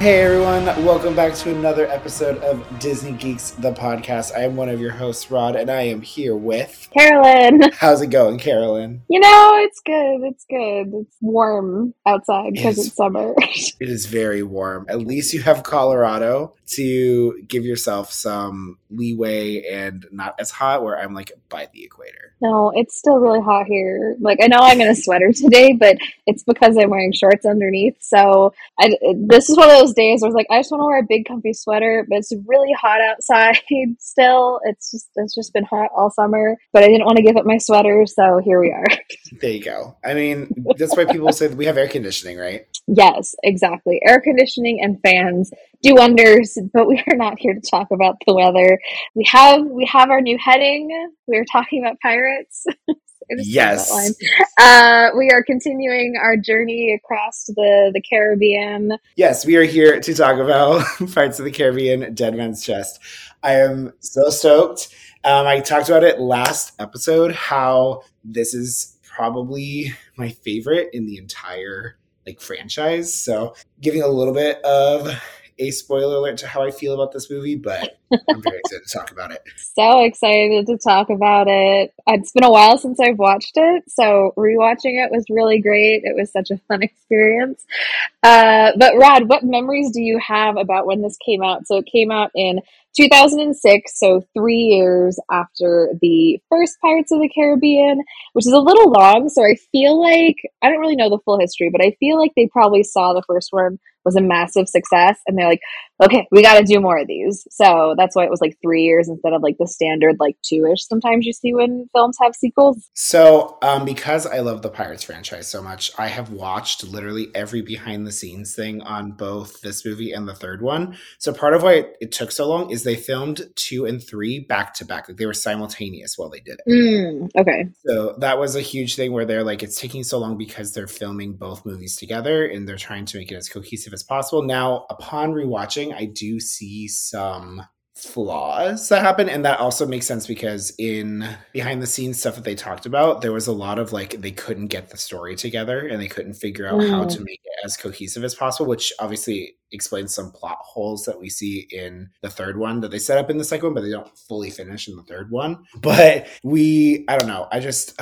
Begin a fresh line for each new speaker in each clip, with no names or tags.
Hey everyone, welcome back to another episode of Disney Geeks, the podcast. I am one of your hosts, Rod, and I am here with
Carolyn.
How's it going, Carolyn?
You know, it's good. It's good. It's warm outside because
Yes.
it's summer.
It is very warm. At least you have Colorado to give yourself some leeway and not as hot, where I'm like by the equator.
No, it's still really hot here. Like, I know I'm in a sweater today, but it's because I'm wearing shorts underneath. So, I, this is one of those days where I was like, I just want to wear a big, comfy sweater, but it's really hot outside still. It's just, it's just been hot all summer, but I didn't want to give up my sweater. So, here we are.
There you go. I mean, that's why people say we have air conditioning, right?
Yes, exactly. Air conditioning and fans do wonders, but we are not here to talk about the weather. We have we have our new heading. We are talking about pirates. I just love that line.
Yes.
Uh, we are continuing our journey across the the Caribbean.
Yes, we are here to talk about Pirates of the Caribbean Dead Man's Chest. I am so stoked. Um, I talked about it last episode how this is probably my favorite in the entire like franchise. So, giving a little bit of a spoiler alert to how I feel about this movie, but I'm very excited to talk about it.
So excited to talk about it. It's been a while since I've watched it, so rewatching it was really great. It was such a fun experience. Uh, but Rod, what memories do you have about when this came out? So it came out in 2006, so three years after the first Pirates of the Caribbean, which is a little long. So I feel like I don't really know the full history, but I feel like they probably saw the first one was a massive success, and they're like, okay, we got to do more of these. So that's why it was like three years instead of like the standard like two ish. Sometimes you see when films have sequels.
So, um, because I love the Pirates franchise so much, I have watched literally every behind the scenes thing on both this movie and the third one. So, part of why it, it took so long is they filmed two and three back to back. Like they were simultaneous while they did it.
Mm, okay.
So, that was a huge thing where they're like, it's taking so long because they're filming both movies together and they're trying to make it as cohesive as possible. Now, upon rewatching, I do see some flaws that happen and that also makes sense because in behind the scenes stuff that they talked about there was a lot of like they couldn't get the story together and they couldn't figure out how
Mm.
to make it as cohesive as possible which obviously explains some plot holes that we see in the third one that they set up in the second one but they don't fully finish in the third one but we i don't know i just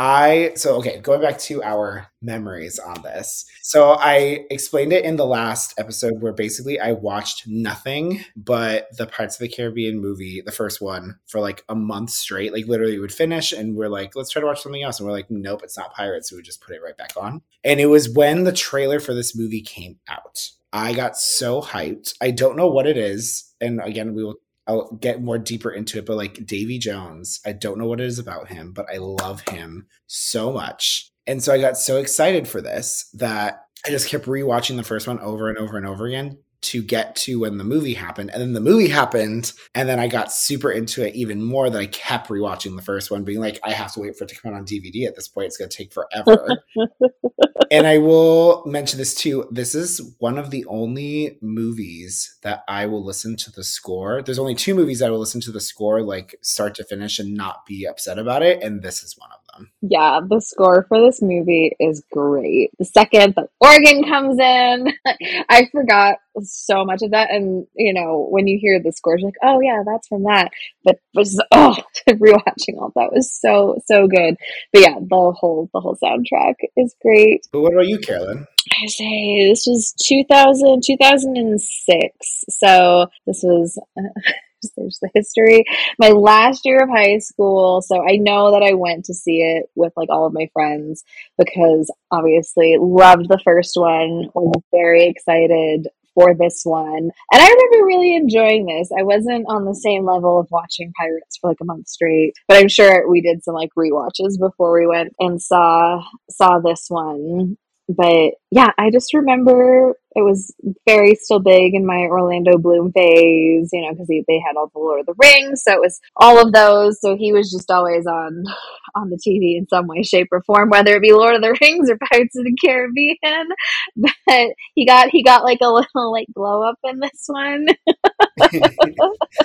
I so okay, going back to our memories on this. So I explained it in the last episode where basically I watched nothing but the Pirates of the Caribbean movie, the first one, for like a month straight. Like literally would finish and we're like, let's try to watch something else. And we're like, nope, it's not pirates. So we just put it right back on. And it was when the trailer for this movie came out. I got so hyped. I don't know what it is. And again, we will I'll get more deeper into it, but like Davy Jones, I don't know what it is about him, but I love him so much. And so I got so excited for this that I just kept rewatching the first one over and over and over again to get to when the movie happened. And then the movie happened, and then I got super into it even more that I kept rewatching the first one, being like, I have to wait for it to come out on DVD at this point. It's going to take forever and I will mention this too. This is one of the only movies that I will listen to the score. There's only two movies I will listen to the score like start to finish and not be upset about it, and this is one of them.
Yeah, the score for this movie is great. The second the organ comes in, I forgot so much of that. And you know, when you hear the score, you're like, oh yeah, that's from that. But was oh, rewatching all that was so so good. But yeah, the whole the whole soundtrack is great.
But what about you, Carolyn?
I say this was 2000, 2006. So this was, there's the history. My last year of high school. So I know that I went to see it with like all of my friends because obviously loved the first one, was very excited for this one. And I remember really enjoying this. I wasn't on the same level of watching Pirates for like a month straight, but I'm sure we did some like rewatches before we went and saw saw this one but yeah, I just remember it was very still big in my Orlando Bloom phase, you know, because they had all the Lord of the Rings, so it was all of those. So he was just always on on the TV in some way, shape, or form, whether it be Lord of the Rings or Pirates of the Caribbean. But he got he got like a little like glow up in this one.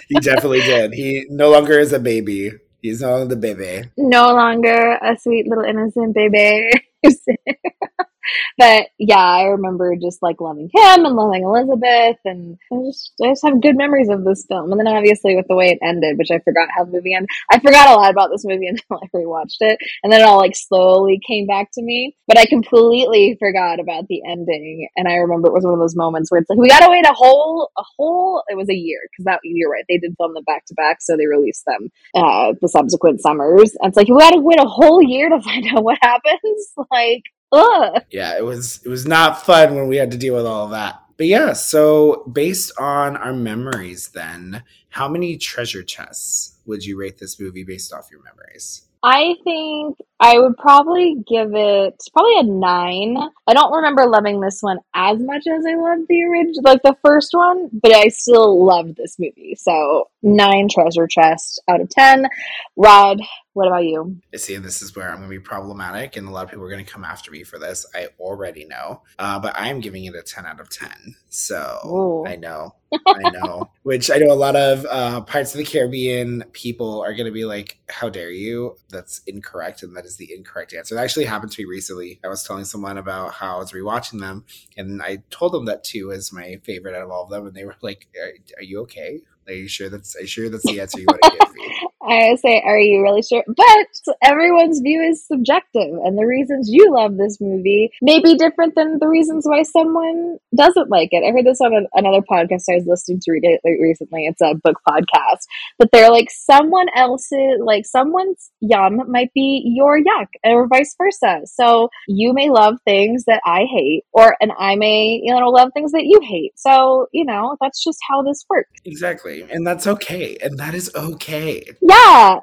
he definitely did. He no longer is a baby. He's no longer the baby.
No longer a sweet little innocent baby. but yeah, I remember just like loving him and loving Elizabeth, and I just, I just have good memories of this film. And then obviously with the way it ended, which I forgot how the movie ended. I forgot a lot about this movie until I rewatched it, and then it all like slowly came back to me. But I completely forgot about the ending, and I remember it was one of those moments where it's like we gotta wait a whole a whole. It was a year because that you're right. They did film them back to back, so they released them uh, the subsequent summers. And it's like we gotta wait a whole year to find out what happens. Like Ugh.
Yeah, it was it was not fun when we had to deal with all of that. But yeah, so based on our memories then, how many treasure chests would you rate this movie based off your memories?
I think I would probably give it probably a nine. I don't remember loving this one as much as I loved the original, like the first one, but I still loved this movie. So nine treasure chests out of ten. Rod, what about you?
See, this is where I'm going to be problematic, and a lot of people are going to come after me for this. I already know, uh, but I'm giving it a 10 out of 10. So Ooh. I know, I know. Which I know a lot of uh, Pirates of the Caribbean people are going to be like, "How dare you? That's incorrect," and that is the incorrect answer. That actually happened to me recently. I was telling someone about how I was rewatching them, and I told them that two is my favorite out of all of them, and they were like, "Are, are you okay? Are you sure that's are you sure that's the answer you want to give me?
I say, are you really sure? But everyone's view is subjective, and the reasons you love this movie may be different than the reasons why someone doesn't like it. I heard this on a, another podcast I was listening to recently. It's a book podcast, but they're like someone else's, like someone's yum might be your yuck, or vice versa. So you may love things that I hate, or and I may you know love things that you hate. So you know that's just how this works.
Exactly, and that's okay, and that is okay.
Yeah,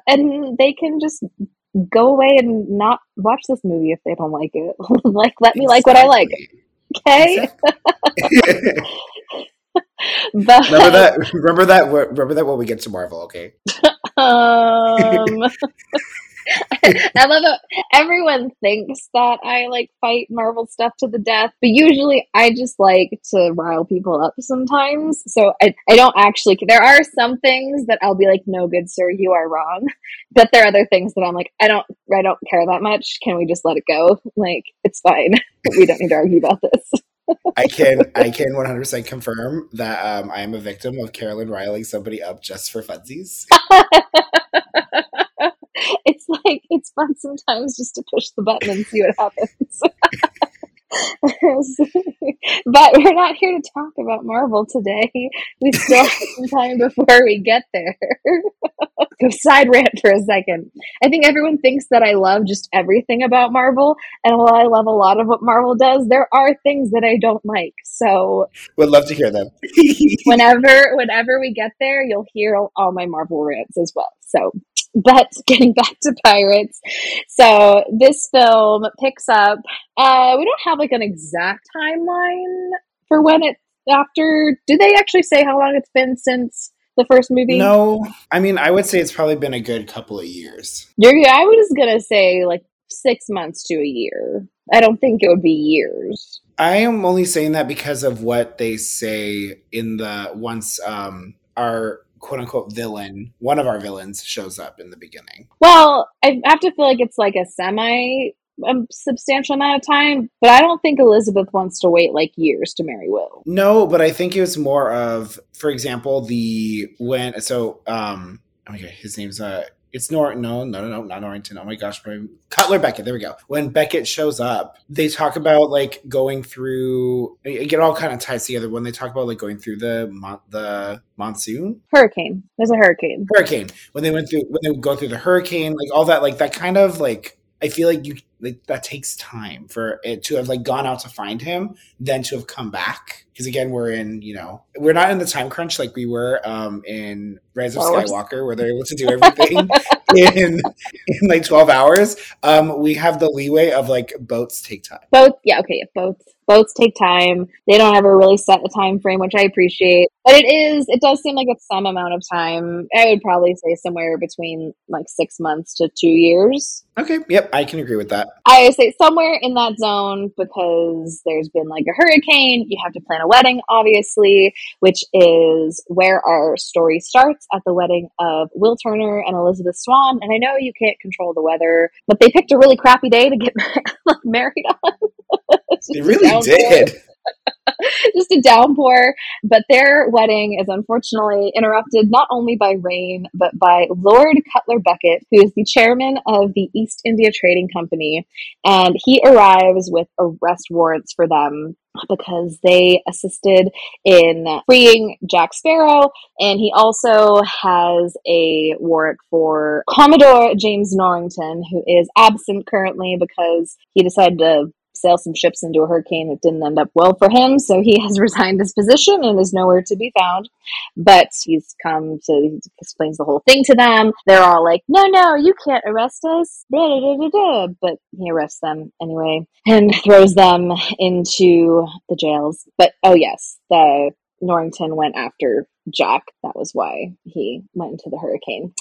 and they can just go away and not watch this movie if they don't like it. like, let me exactly. like what I like. Okay. Exactly.
but remember that. Remember that. Remember that when we get to Marvel. Okay. um.
I love it. Everyone thinks that I like fight Marvel stuff to the death, but usually I just like to rile people up sometimes. So I, I don't actually, there are some things that I'll be like, no, good sir, you are wrong. But there are other things that I'm like, I don't, I don't care that much. Can we just let it go? Like, it's fine. we don't need to argue about this.
I can I can 100% confirm that um, I am a victim of Carolyn riling somebody up just for funsies.
It's like it's fun sometimes just to push the button and see what happens. but we're not here to talk about Marvel today. We still have some time before we get there. Go side rant for a second. I think everyone thinks that I love just everything about Marvel, and while I love a lot of what Marvel does, there are things that I don't like. So,
we'd love to hear them.
whenever, whenever we get there, you'll hear all my Marvel rants as well. So, but getting back to pirates. So this film picks up uh we don't have like an exact timeline for when it after did they actually say how long it's been since the first movie?
No. I mean i would say it's probably been a good couple of years.
You're, i was gonna say like six months to a year. I don't think it would be years.
I am only saying that because of what they say in the once um our quote unquote villain, one of our villains shows up in the beginning.
Well, I have to feel like it's like a semi um, substantial amount of time, but I don't think Elizabeth wants to wait like years to marry Will.
No, but I think it was more of, for example, the when so um okay, his name's uh it's Nor no no no no not Norrington. Oh my gosh, Cutler Beckett. There we go. When Beckett shows up, they talk about like going through. It all kind of ties together when they talk about like going through the mon- the monsoon
hurricane. There's a hurricane.
Hurricane. When they went through when they go through the hurricane, like all that, like that kind of like I feel like you like that takes time for it to have like gone out to find him, then to have come back. Because again, we're in you know we're not in the time crunch like we were um in Rise of Skywalker, where they're able to do everything in in like twelve hours. Um, we have the leeway of like boats take time.
Boats, yeah, okay, boats boats take time. They don't ever really set a time frame, which I appreciate. But it is, it does seem like it's some amount of time. I would probably say somewhere between like six months to two years.
Okay. Yep. I can agree with that.
I would say somewhere in that zone because there's been like a hurricane. You have to plan a wedding, obviously, which is where our story starts at the wedding of Will Turner and Elizabeth Swann. And I know you can't control the weather, but they picked a really crappy day to get married on.
it really did.
just a downpour. But their wedding is unfortunately interrupted not only by rain, but by Lord Cutler Beckett, who is the chairman of the East India Trading Company. And he arrives with arrest warrants for them because they assisted in freeing Jack Sparrow, and he also has a warrant for Commodore James Norrington, who is absent currently because he decided to sail some ships into a hurricane. It didn't end up well for him, so he has resigned his position and is nowhere to be found. But he's come to he explains the whole thing to them. They're all like, "No, no, you can't arrest us." But he arrests them anyway and throws them into the jails. But oh yes, the Norrington went after Jack. That was why he went into the hurricane.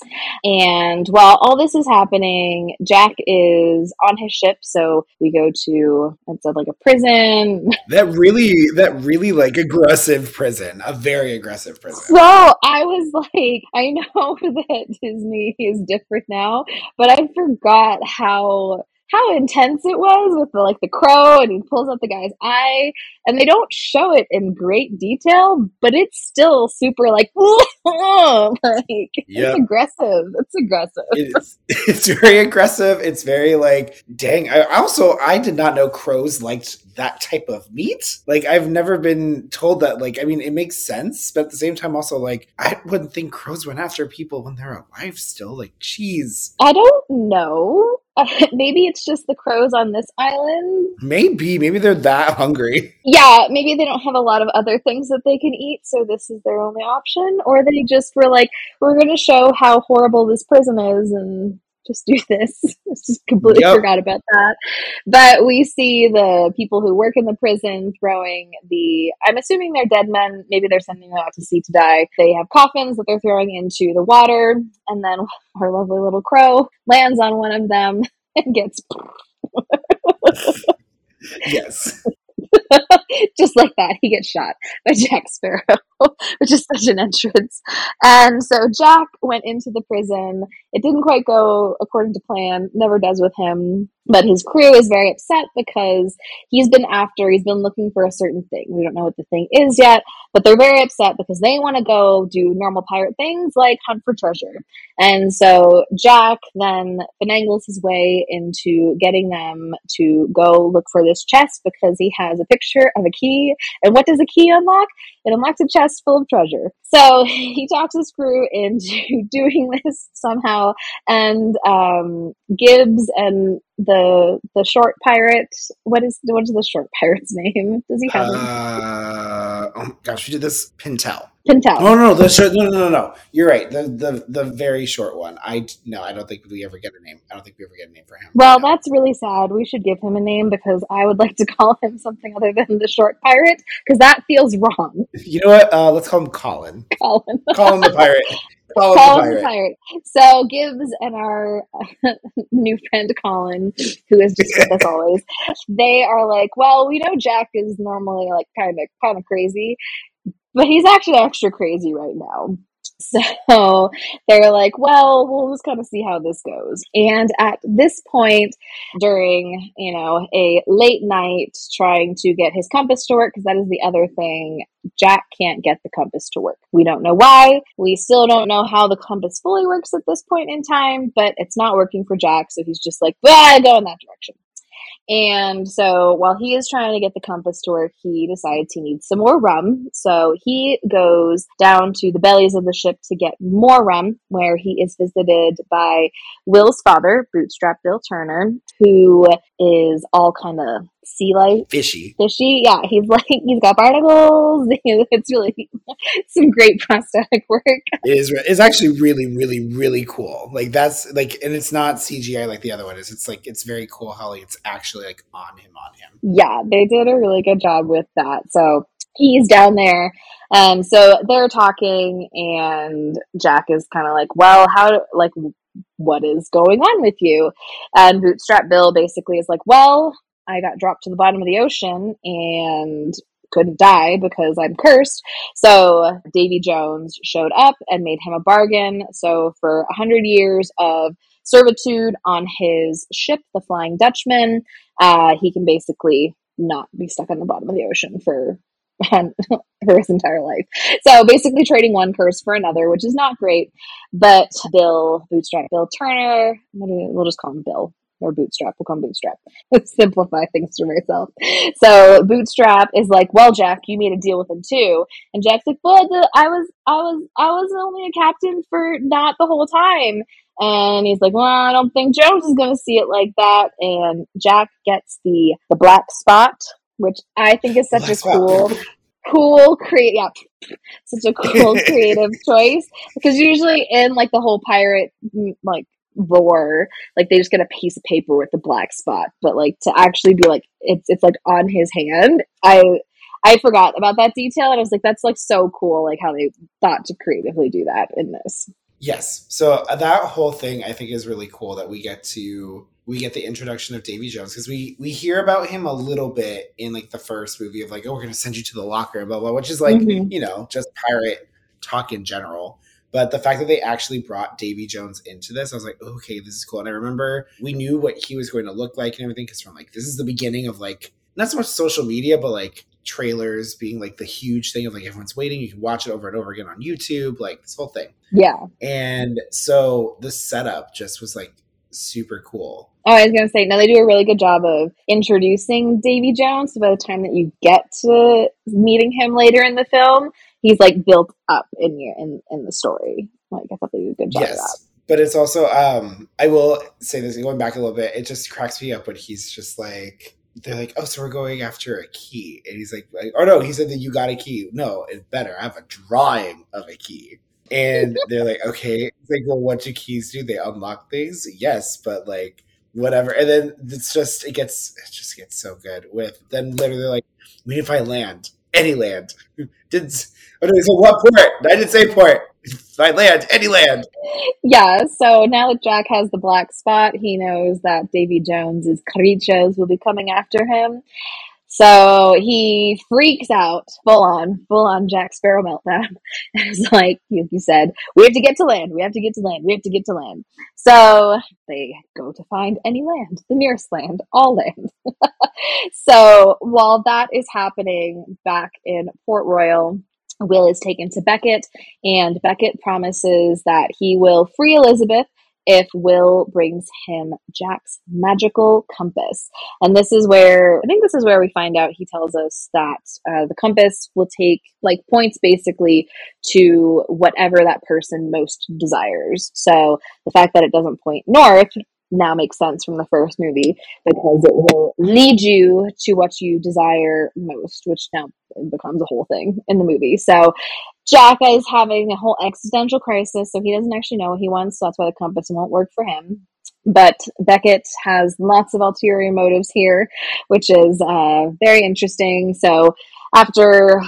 And while all this is happening, Jack is on his ship. So we go to it's like a prison.
That really, that really like aggressive prison, a very aggressive prison.
So I was like, I know that Disney is different now, but I forgot how how intense it was with the, like the crow and he pulls out the guy's eye and they don't show it in great detail but it's still super like like yep. it's aggressive it's aggressive
it is, it's very aggressive it's very like dang I also I did not know crows liked that type of meat. Like I've never been told that. Like I mean, it makes sense, but at the same time, also like I wouldn't think crows went after people when they're alive still. Like, cheese.
I don't know. maybe it's just the crows on this island.
Maybe, maybe they're that hungry.
Yeah, maybe they don't have a lot of other things that they can eat, so this is their only option. Or they just were like, we're going to show how horrible this prison is, and just do this. just completely yep. forgot about that. But we see the people who work in the prison throwing the, I'm assuming they're dead men. Maybe they're sending them out to sea to die. They have coffins that they're throwing into the water. And then our lovely little crow lands on one of them and gets.
yes.
just like that, he gets shot by Jack Sparrow, which is such an entrance. And so Jack went into the prison. It didn't quite go according to plan, never does with him. But his crew is very upset because he's been after, he's been looking for a certain thing. We don't know what the thing is yet, but they're very upset because they want to go do normal pirate things like hunt for treasure. And so Jack then finagles his way into getting them to go look for this chest because he has a picture of a key. And what does a key unlock? It unlocks a chest full of treasure. So he talks his crew into doing this somehow. And um, Gibbs and the the short pirate. What is what is the short pirate's name? Does he have?
Uh, oh gosh, we did this Pintel. Oh no, the short, no, no, no, no. You're right. The the the very short one. I no, I don't think we ever get a name. I don't think we ever get a name for him.
Well, no. that's really sad. We should give him a name because I would like to call him something other than the short pirate because that feels wrong.
You know what? Uh, let's call him Colin.
Colin.
Call him the pirate.
Colin, Colin the, pirate. the pirate. So Gibbs and our new friend Colin, who is just with us always, they are like, well, we know Jack is normally like kind of kind of crazy, but he's actually extra crazy right now. So they're like, well, we'll just kind of see how this goes. And at this point, during, you know, a late night trying to get his compass to work, because that is the other thing, Jack can't get the compass to work. We don't know why. We still don't know how the compass fully works at this point in time, but it's not working for Jack. So he's just like, ah, go in that direction. And so while he is trying to get the compass to work, he decides he needs some more rum. So he goes down to the bellies of the ship to get more rum, where he is visited by Will's father, Bootstrap Bill Turner, who is all kind of sea life
fishy.
fishy? Yeah he's like he's got barnacles. It's really some great prosthetic work.
It is it's actually really really really cool. Like that's like and it's not cgi like the other one is. It's like it's very cool how like, it's actually like on him on him.
Yeah they did a really good job with that. So he's down there. And so they're talking and jack is kind of like well how like what is going on with you? And bootstrap bill basically is like well I got dropped to the bottom of the ocean and couldn't die because I'm cursed. So Davy Jones showed up and made him a bargain. So for a hundred years of servitude on his ship, the Flying Dutchman, uh, he can basically not be stuck on the bottom of the ocean for his entire life. So basically trading one curse for another, which is not great. But Bill, Bootstrap Bill Turner, we'll just call him Bill or Bootstrap. We'll call him Bootstrap. Simplify things for myself. So Bootstrap is like, "Well, Jack, you made a deal with him too." And Jack's like, "But I was, I was, I was only a captain for not the whole time." And he's like, "Well, I don't think Jones is going to see it like that." And Jack gets the the black spot, which I think is such black a cool, cool create. Yeah, such a cool creative choice because usually in like the whole pirate like lore like they just get a piece of paper with the black spot but like to actually be like it's it's like on his hand i i forgot about that detail and i was like that's like so cool like how they thought to creatively do that in this.
Yes. So uh, that whole thing i think is really cool that we get to we get the introduction of davy jones because we we hear about him a little bit in like the first movie of like oh we're gonna send you to the locker blah blah which is like mm-hmm. you know just pirate talk in general but the fact that they actually brought Davy Jones into this, I was like, okay, this is cool. And I remember we knew what he was going to look like and everything because from like this is the beginning of like not so much social media, but like trailers being like the huge thing of like everyone's waiting. You can watch it over and over again on YouTube, like this whole thing.
Yeah.
And so the setup just was like super cool.
Oh, I was gonna say, now they do a really good job of introducing Davy Jones. So by the time that you get to meeting him later in the film, he's like built up in your in in the story. Like I thought they did a good job yes. of that.
But it's also um I will say this going back a little bit, it just cracks me up when he's just like they're like, oh, so we're going after a key, and he's like, like oh no, he said that you got a key. No, it's better. I have a drawing of a key, and they're like, okay. It's like, well, what do keys do? They unlock things, yes, but like whatever. And then it's just it gets it just gets so good with then literally like we need to find land, any land. Did Okay, so what port? I didn't say port. Find land, any land.
Yeah, so now that Jack has the black spot, he knows that Davy Jones's creatures will be coming after him. So he freaks out, full on, full on Jack Sparrow meltdown. it's like you, you said, we have to get to land. We have to get to land. We have to get to land. So they go to find any land, the nearest land, all land. so while that is happening back in Port Royal, Will is taken to Beckett, and Beckett promises that he will free Elizabeth if Will brings him Jack's magical compass. And this is where, I think this is where we find out he tells us that uh, the compass will take like points basically to whatever that person most desires. So the fact that it doesn't point north now makes sense from the first movie because it will lead you to what you desire most, which now becomes a whole thing in the movie. So Jack is having a whole existential crisis, so he doesn't actually know what he wants, so that's why the compass won't work for him. But Beckett has lots of ulterior motives here, which is uh, very interesting. So after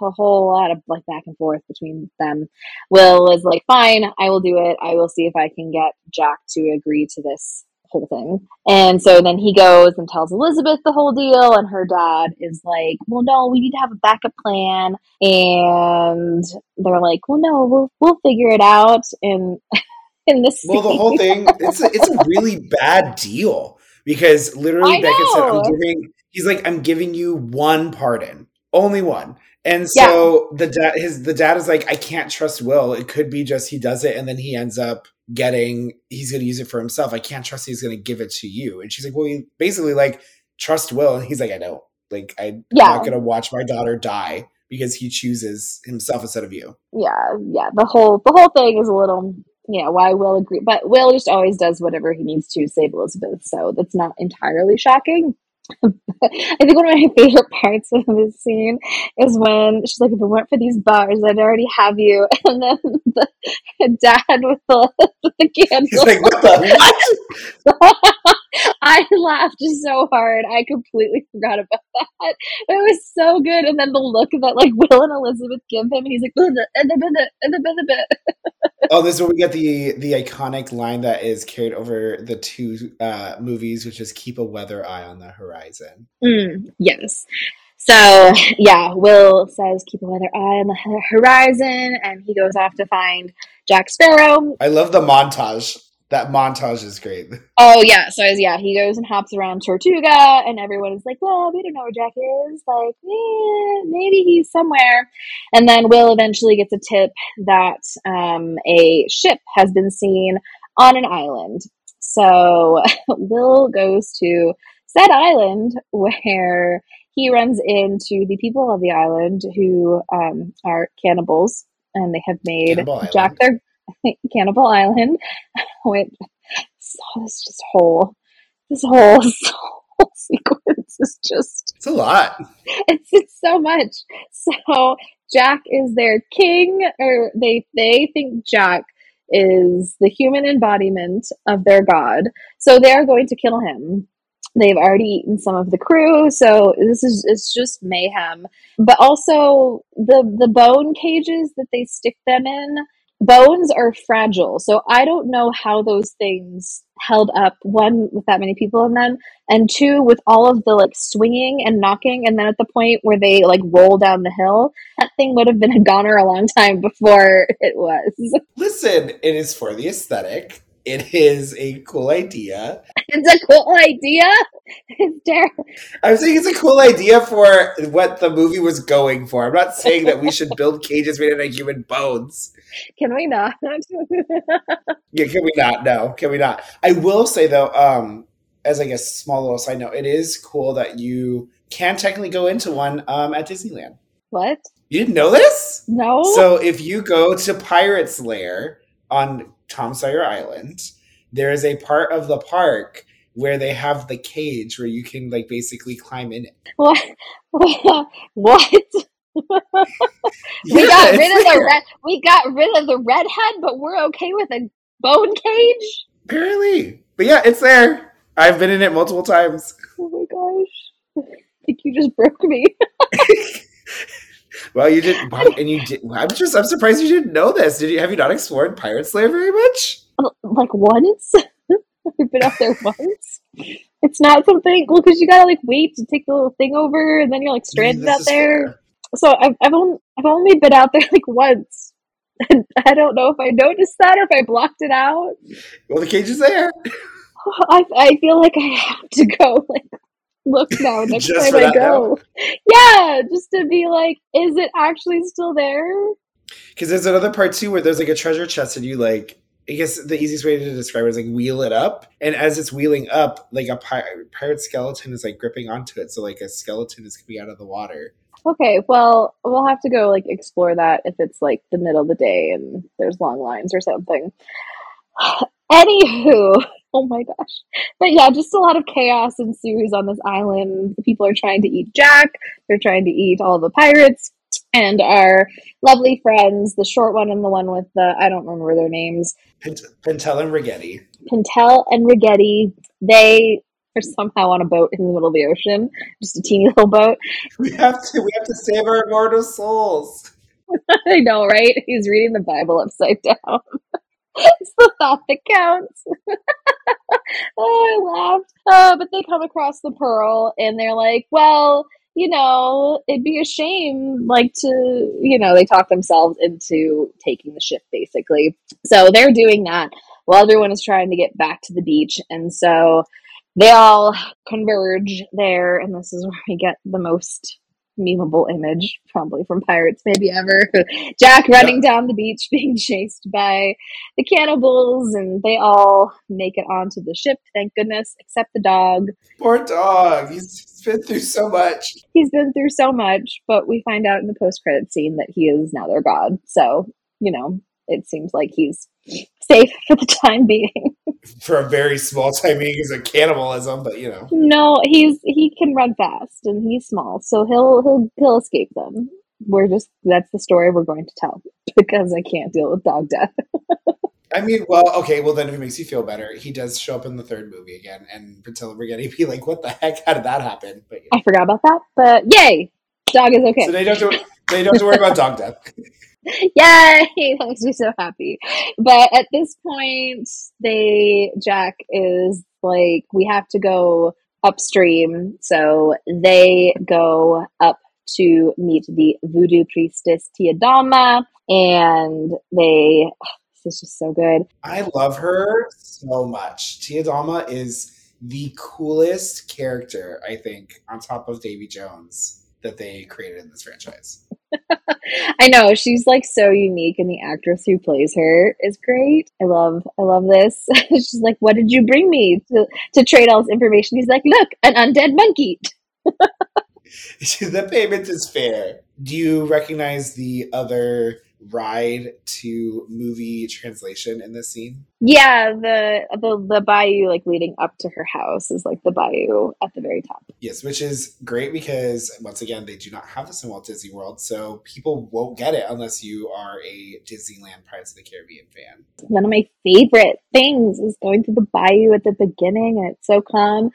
a whole lot of like back and forth between them. Will is like, fine, I will do it. I will see if I can get Jack to agree to this whole thing. And so then he goes and tells Elizabeth the whole deal, and her dad is like, "Well, no, we need to have a backup plan." And they're like, "Well, no, we'll we'll figure it out." And in this,
well, the whole thing it's a, it's a really bad deal because literally Beckett said, "I'm giving." He's like, "I'm giving you one pardon." Only one. And so yeah. the dad his the dad is like, I can't trust Will. It could be just he does it and then he ends up getting he's gonna use it for himself. I can't trust he's gonna give it to you. And she's like, Well, you basically like trust Will. And he's like, I don't. Like I, am not gonna watch my daughter die because he chooses himself instead of you.
Yeah, yeah. The whole the whole thing is a little yeah, why Will agree but Will just always does whatever he needs to save Elizabeth, so that's not entirely shocking. I think one of my favorite parts of this scene is when she's like, "If it weren't for these bars, I'd already have you." And then the dad with the, the candle. He's like, "What the what?" I laughed so hard. I completely forgot about that. It was so good. And then the look that like Will and Elizabeth give him, he's like, and he's like,
"Oh, this is where we get the the iconic line that is carried over the two uh, movies, which is "Keep a weather eye on the horizon."
Mm, yes. So yeah, Will says, "Keep a weather eye on the horizon," and he goes off to find Jack Sparrow.
I love the montage That montage is great.
Oh yeah, so as yeah, he goes and hops around Tortuga, and everyone is like, "Well, we don't know where Jack is. Like, eh, maybe he's somewhere." And then Will eventually gets a tip that um, a ship has been seen on an island. So Will goes to said island where he runs into the people of the island who um, are cannibals, and they have made Jack their Cannibal Island, which saw this just whole this whole, whole sequence is just
It's a lot.
it's, it's so much. So Jack is their king, or they they think Jack is the human embodiment of their god. So they are going to kill him. They've already eaten some of the crew, so this is it's just mayhem. But also the the bone cages that they stick them in, bones are fragile. So I don't know how those things held up one with that many people in them and two with all of the like swinging and knocking and then at the point where they like roll down the hill that thing would have been a goner a long time before it was
Listen, it is for the aesthetic. It is a cool idea.
it's a cool idea it's terrible
I'm saying it's a cool idea for what the movie was going for. I'm not saying that we should build cages made out of human bones.
Can we not
Yeah, can we not? No, can we not? I will say though, um, as like a small little side note, it is cool that you can technically go into one um, at Disneyland.
what
You didn't know this?
no
So if you go to Pirate's Lair on Tom Sawyer Island, there is a part of the park where they have the cage where you can like basically climb in it.
what what we
Yeah,
got rid of the red we got rid of the redhead but we're okay with a bone cage
Apparently. But yeah, it's there. I've been in it multiple times.
oh my gosh I think you just broke me
Well, you didn't, and you did. I'm just, I'm surprised you didn't know this. Did you? Have you not explored Pirate's Lair very much?
Uh, like once. I've been up there once. It's not something well because you gotta like wait to take the little thing over, and then you're like stranded out there.
fair.
So I've I've only I've only been out there like once. And I don't know if I noticed that or if I blocked it out.
Well, the cage is there.
I I feel like I have to go like look now next time I go. Yeah, just to be like, is it actually still there?
Because there's another part too where there's like a treasure chest, and you like. I guess the easiest way to describe it is like wheel it up, and as it's wheeling up, like a pirate skeleton is like gripping onto it, so like a skeleton is coming out of the water.
Okay, well, we'll have to go like explore that if it's like the middle of the day and there's long lines or something. Anywho, oh my gosh. But yeah, just a lot of chaos ensues on this island. People are trying to eat Jack, they're trying to eat all the pirates, and our lovely friends, the short one and the one with the I don't remember their names,
Pintel and Ragetti.
Pintel and Ragetti, they are somehow on a boat in the middle of the ocean, just a teeny little boat.
We have to, we have to save our immortal souls.
I know, right? He's reading the Bible upside down. it's the thought that counts. oh, I laughed. Uh, but they come across the pearl and they're like, well, you know, it'd be a shame, like, to, you know, they talk themselves into taking the ship, basically. So they're doing that while everyone is trying to get back to the beach. And so they all converge there, and this is where we get the most memeable image, probably from Pirates, maybe ever. Jack running down the beach, being chased by the cannibals, and they all make it onto the ship, thank goodness, except the dog.
Poor dog. He's been through so much.
He's been through so much, but we find out in the post credit scene that he is now their god. So, you know, it seems like he's safe for the time being.
For a very small time being is a cannibalism, but you know.
No, he's he can run fast and he's small, so he'll he'll he'll escape them. We're just that's the story we're going to tell because I can't deal with dog death.
I mean, well, okay, well then if it makes you feel better, he does show up in the third movie again, and Pintel and Ragetti be like, "What the heck? How did that happen?" But you know.
I forgot about that, but yay, dog is okay.
so they don't have to, they don't have to worry about dog death.
Yay! That makes me so happy. But at this point, they Jack is like, we have to go upstream, so they go up to meet the voodoo priestess Tia Dalma, and they This is just so good.
I love her so much. Tia Dalma is the coolest character, I think, on top of Davy Jones that they created in this franchise.
I know she's like so unique, and the actress who plays her is great. I love, I love this. she's like, "What did you bring me to to trade all this information?" He's like, "Look, an undead monkey."
the payment is fair. Do you recognize the other ride to movie translation in this scene?
Yeah, the the the bayou like leading up to her house is like the bayou at the very top.
Yes, which is great because once again they do not have this in Walt Disney World, so people won't get it unless you are a Disneyland Pirates of the Caribbean fan.
One of my favorite things is going through the bayou at the beginning, and it's so calm.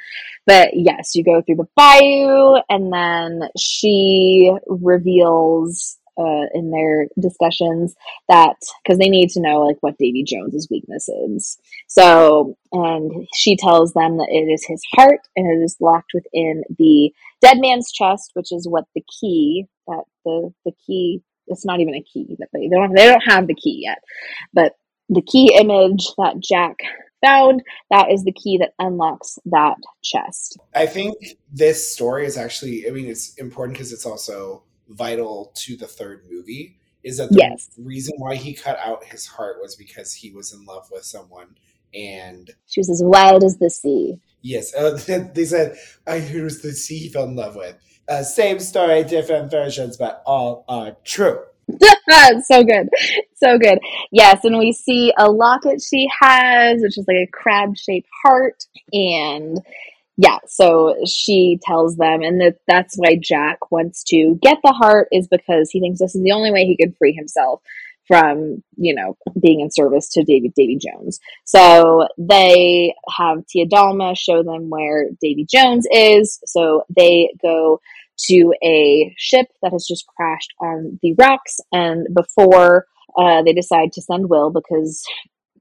But yes, you go through the bayou, and then she reveals uh, in their discussions that because they need to know like what Davy Jones's weakness is. So, and she tells them that it is his heart and it is locked within the dead man's chest, which is what the key that the the key. It's not even a key that they, they don't they don't have the key yet, but the key image that Jack found that is the key that unlocks that chest.
I think this story is actually. I mean, it's important because it's also vital to the third movie is that the
yes.
reason why he cut out his heart was because he was in love with someone and
she was as wild as the sea.
Yes uh, they said i hear it was the sea he fell in love with? Uh, same story different versions but all are true.
So good. So good. Yes and we see a locket she has which is like a crab shaped heart and yeah, so she tells them, and that that's why Jack wants to get the heart is because he thinks this is the only way he can free himself from you know being in service to David Davy Jones. So they have Tia Dalma show them where Davy Jones is. So they go to a ship that has just crashed on the rocks, and before uh, they decide to send Will because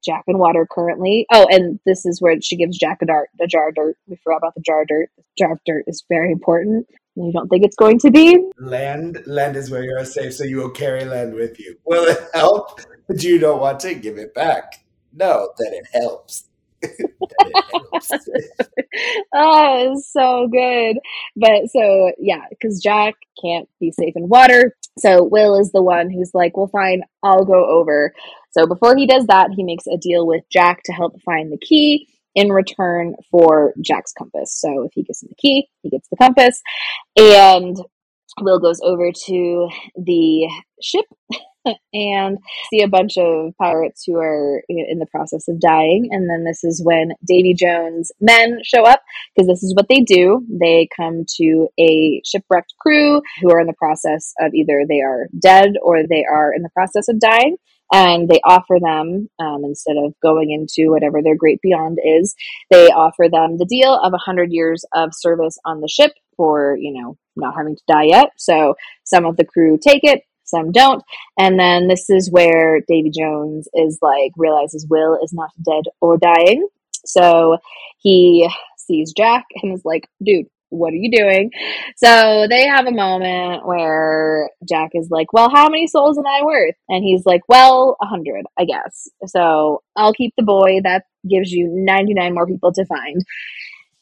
Jack and Water currently. Oh, and this is where she gives Jack a dart, a jar of dirt. We forgot about the jar of dirt. The jar of dirt is very important. You don't think it's going to be?
Land, land is where you're safe, so you will carry land with you. Will it help? But you don't want to give it back. No, that it helps.
oh, it's so good. But so yeah, because Jack can't be safe in water. So Will is the one who's like, Well, fine, I'll go over. So before he does that, he makes a deal with Jack to help find the key in return for Jack's compass. So if he gives him the key, he gets the compass. And Will goes over to the ship and see a bunch of pirates who are in the process of dying. And then this is when Davy Jones' men show up because this is what they do. They come to a shipwrecked crew who are in the process of either they are dead or they are in the process of dying. And they offer them, um, instead of going into whatever their great beyond is, they offer them the deal of 100 years of service on the ship for, you know, not having to die yet. So some of the crew take it, some don't. And then this is where Davy Jones is like realizes Will is not dead or dying. So he sees Jack and is like, dude, what are you doing? So they have a moment where Jack is like, Well, how many souls am I worth? And he's like, Well, a hundred, I guess. So I'll keep the boy. That gives you 99 more people to find.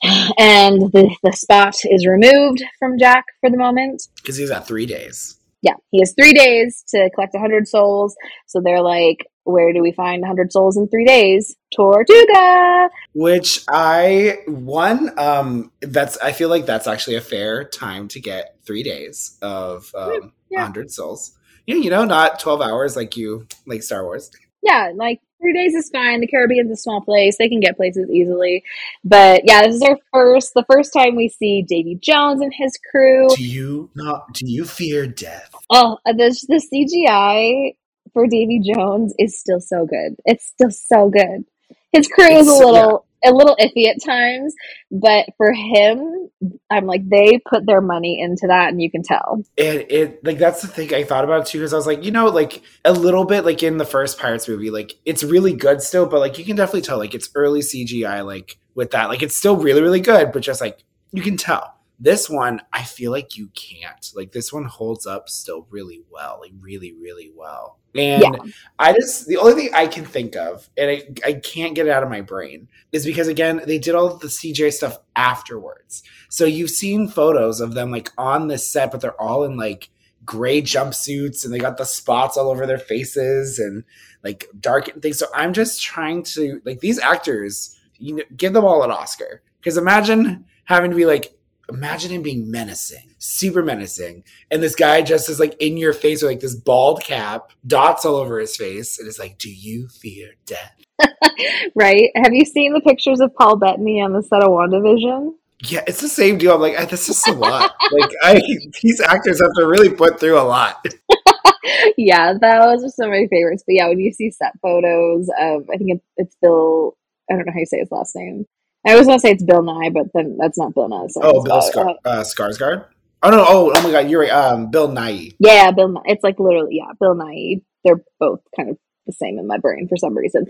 And the, the spot is removed from Jack for the moment.
Because he's got three days
yeah, he has three days to collect 100 souls. So they're like, where do we find 100 souls in three days? Tortuga!
Which I, one, um, that's, I feel like that's actually a fair time to get three days of um, yeah. 100 souls. Yeah, you know, not 12 hours like you, like Star Wars.
Yeah, like three days is fine. The Caribbean's a small place; they can get places easily. But yeah, this is our first, the first time we see Davy Jones and his crew.
Do you not? Do you fear death?
Oh, uh, the the CGI for Davy Jones is still so good. It's still so good. His crew it's, is a little a little iffy at times, but for him, I'm like they put their money into that, and you can tell.
And it like that's the thing I thought about too, because I was like, you know, like a little bit like in the first Pirates movie, like it's really good still, but like you can definitely tell like it's early CGI, like with that, like it's still really really good, but just like you can tell This one, I feel like you can't. Like this one holds up still really well, like really, really well. And yeah. I just the only thing I can think of, and I, I can't get it out of my brain, is because again, they did all the CG stuff afterwards. So you've seen photos of them like on this set, but they're all in like gray jumpsuits and they got the spots all over their faces and like dark and things. So I'm just trying to like these actors, you know, give them all an Oscar. Because imagine having to be like, imagine him being menacing, super menacing, and this guy just is like in your face with like this bald cap, dots all over his face, and it's like, do you fear death?
right? Have you seen the pictures of Paul Bettany on the set of WandaVision?
Yeah, it's the same deal. I'm like, this is a lot. like, I these actors have to really put through a lot.
yeah, that was some of my favorites. But yeah, when you see set photos of, I think it's, it's Bill. I don't know how you say his last name. I was gonna say it's Bill Nighy, but then that's not Bill Nighy.
So oh, Bill Scar- uh, uh, Skarsgård. Oh no! Oh, oh my God! You're right. Um, Bill Nighy.
Yeah, Bill. Nighy. It's like literally, yeah, Bill Nighy. They're both kind of the same in my brain for some reason.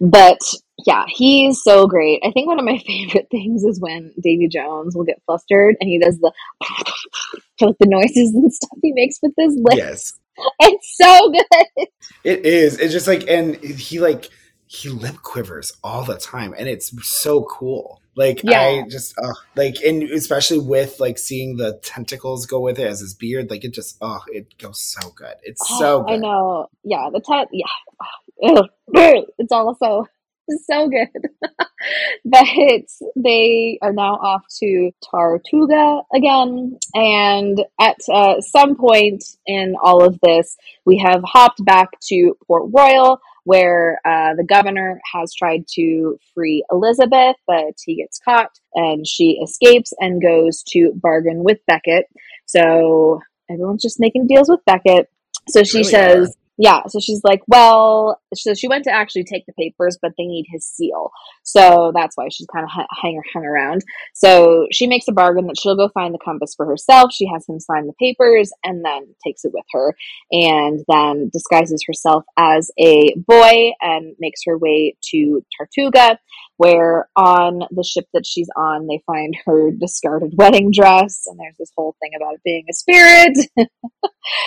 But yeah, he's so great. I think one of my favorite things is when Davy Jones will get flustered and he does the like the noises and stuff he makes with his lips. Yes. It's so good.
It is. It's just like and he like he lip quivers all the time and it's so cool. Like yeah. I just uh, like and especially with like seeing the tentacles go with it as his beard, like it just oh it goes so good. It's oh, so good.
I know. Yeah, the tent yeah. it's also so good. but they are now off to Tortuga again. And at uh, some point in all of this, we have hopped back to Port Royal where uh, the governor has tried to free Elizabeth, but he gets caught and she escapes and goes to bargain with Beckett. So everyone's just making deals with Beckett. So she really says, yeah so she's like well so she went to actually take the papers but they need his seal. So that's why she's kind of hang, hung around. So she makes a bargain that she'll go find the compass for herself. She has him sign the papers and then takes it with her and then disguises herself as a boy and makes her way to tortuga where on the ship that she's on they find her discarded wedding dress and there's this whole thing about it being a spirit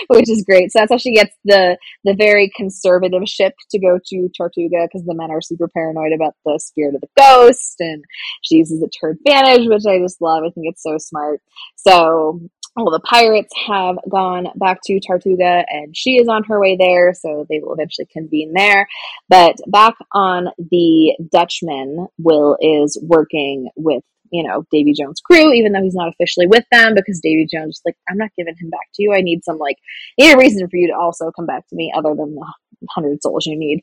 which is great so that's how she gets the the very conservative ship to go to Tortuga because the men are super paranoid about the spirit of the ghost, and she uses it to her advantage, which I just love. I think it's so smart. So all the pirates have gone back to Tortuga and she is on her way there, so they will eventually convene there. But back on the Dutchman, Will is working with you know, Davy Jones' crew, even though he's not officially with them, because Davy Jones is like, I'm not giving him back to you. I need some like, I need a reason for you to also come back to me other than the hundred souls you need.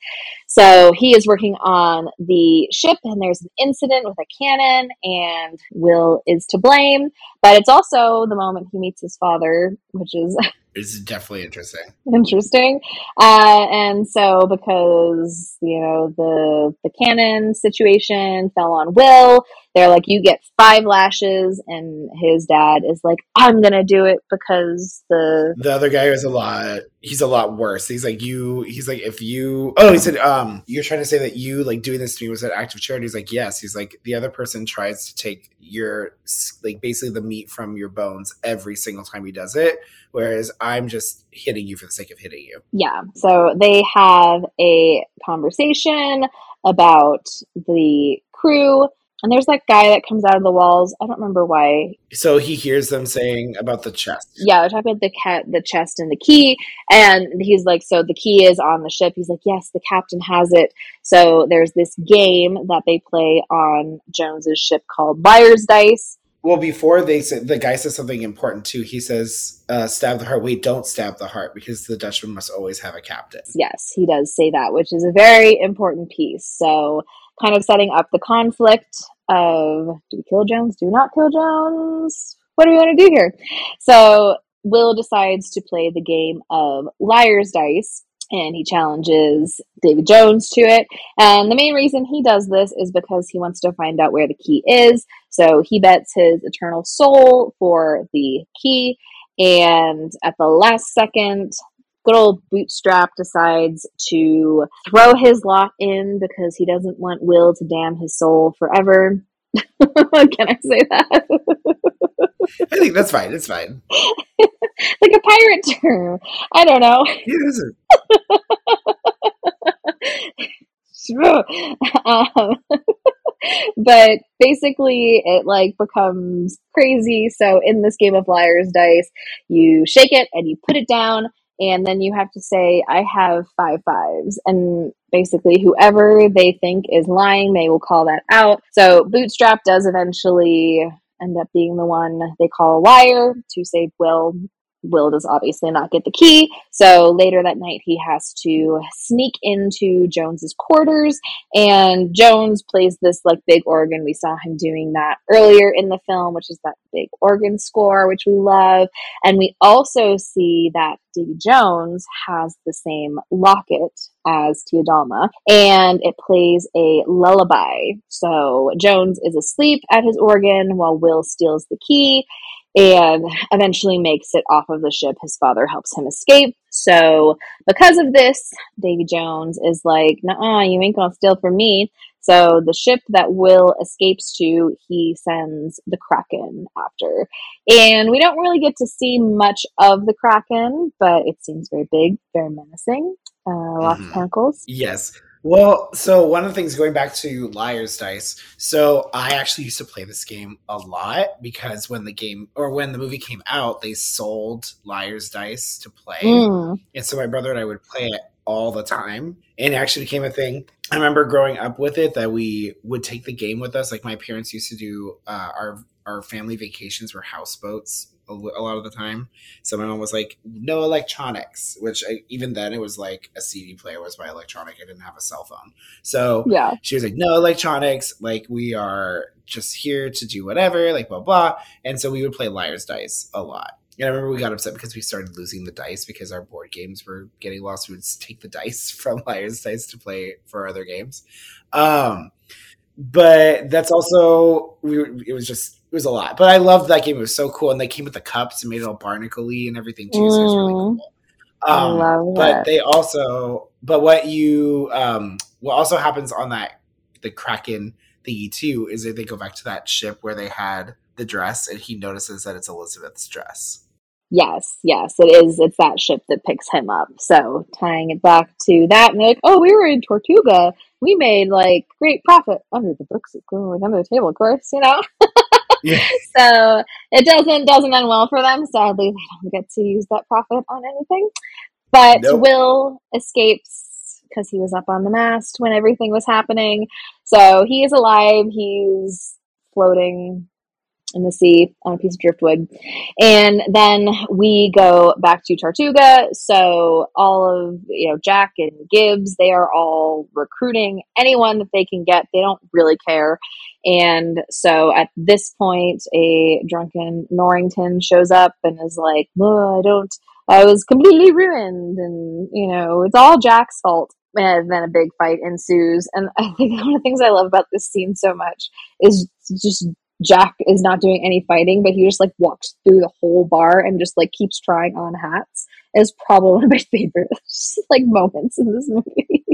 So he is working on the ship, and there's an incident with a cannon, and Will is to blame. But it's also the moment he meets his father, which is
It's definitely interesting.
Interesting. Uh, and so because, you know, the the cannon situation fell on Will, they're like, you get five lashes, and his dad is like, I'm gonna do it because the
the other guy is a lot he's a lot worse. He's like you he's like if you oh he said, um, you're trying to say that you like doing this to me was an act of charity. He's like, Yes. He's like the other person tries to take your like basically the meat from your bones every single time he does it whereas I'm just hitting you for the sake of hitting you.
Yeah. So they have a conversation about the crew. And there's that guy that comes out of the walls. I don't remember why.
So he hears them saying about the chest.
Yeah, they're talking about the cat, the chest, and the key. And he's like, "So the key is on the ship." He's like, "Yes, the captain has it." So there's this game that they play on Jones's ship called Liar's Dice,
well, before they say, the guy says something important too. He says, uh, "Stab the heart." Wait, don't stab the heart because the Dutchman must always have a captain.
Yes, he does say that, which is a very important piece. So, kind of setting up the conflict of do we kill Jones? Do not kill Jones? What do we want to do here? So, Will decides to play the game of liar's dice and he challenges Davy Jones to it. And the main reason he does this is because he wants to find out where the key is. So he bets his eternal soul for the key. And at the last second, good old Bootstrap decides to throw his lot in because he doesn't want Will to damn his soul forever. Can I say that?
I think that's fine. It's fine.
like a pirate term. I don't know. um, but basically it like becomes crazy so in this game of liar's dice you shake it and you put it down and then you have to say i have five fives. And basically whoever they think is lying they will call that out. So bootstrap does eventually end up being the one they call a liar to save will Will does obviously not get the key. So later that night, he has to sneak into Jones's quarters, and Jones plays this like big organ. We saw him doing that earlier in the film, which is that big organ score, which we love. And we also see that Davy Jones has the same locket as Tia Dalma, and it plays a lullaby. So Jones is asleep at his organ while Will steals the key and eventually makes it off of the ship. His father helps him escape. So, because of this, Davy Jones is like, nah, you ain't gonna steal from me. So, the ship that Will escapes to, he sends the Kraken after. And we don't really get to see much of the Kraken, but it seems very big, very menacing. Uh, lots mm-hmm. of tentacles.
Yes. Well, so one of the things going back to Liar's Dice, so I actually used to play this game a lot because when the game or when the movie came out, they sold Liar's Dice to play. Mm. And so my brother and I would play it all the time. And it actually became a thing. I remember growing up with it that we would take the game with us. Like my parents used to do uh, our our family vacations were houseboats a, a lot of the time. So my mom was like, no electronics, which I, even then it was like a CD player was my electronic. I didn't have a cell phone. So
yeah,
she was like, no electronics. Like we are just here to do whatever, like blah, blah. And so we would play liar's dice a lot. And I remember we got upset because we started losing the dice because our board games were getting lost. We would take the dice from Liar's Dice to play for other games. Um, but that's also we were, it was just it was a lot. But I loved that game. It was so cool, and they came with the cups and made it all barnacle and everything too. So it was really mm. cool. Um, I love but they also, but what you, um, what also happens on that the Kraken thingy too is that they go back to that ship where they had the dress, and he notices that it's Elizabeth's dress.
Yes, yes, it is. It's that ship that picks him up. So tying it back to that, and they're like, "Oh, we were in Tortuga. We made like great profit under the books, under the table, of course, you know." yeah. So it doesn't doesn't end well for them. Sadly, they don't get to use that profit on anything. But nope. Will escapes because he was up on the mast when everything was happening. So he is alive. He's floating in the sea on a piece of driftwood. And then we go back to Tortuga. So all of, you know, Jack and Gibbs, they are all recruiting anyone that they can get. They don't really care. And so at this point, a drunken Norrington shows up and is like, oh, I don't, I was completely ruined. And, you know, it's all Jack's fault. And then a big fight ensues. And I think one of the things I love about this scene so much is just Jack is not doing any fighting, but he just like walks through the whole bar and just like keeps trying on hats. Is probably one of my favorite like moments in this movie.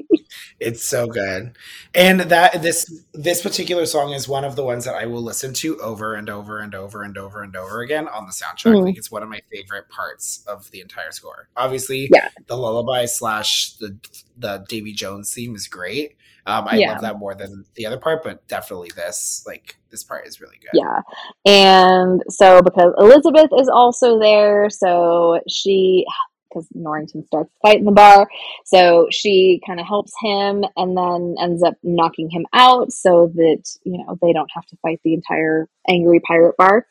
it's so good, and that this this particular song is one of the ones that I will listen to over and over and over and over and over again on the soundtrack. Mm-hmm. Like it's one of my favorite parts of the entire score. Obviously,
yeah.
the lullaby slash the the Davy Jones theme is great. Um, I yeah. love that more than the other part, but definitely this like this part is really good.
Yeah, and so because Elizabeth is also there, so she because Norrington starts fighting the bar, so she kind of helps him and then ends up knocking him out so that you know they don't have to fight the entire angry pirate bar.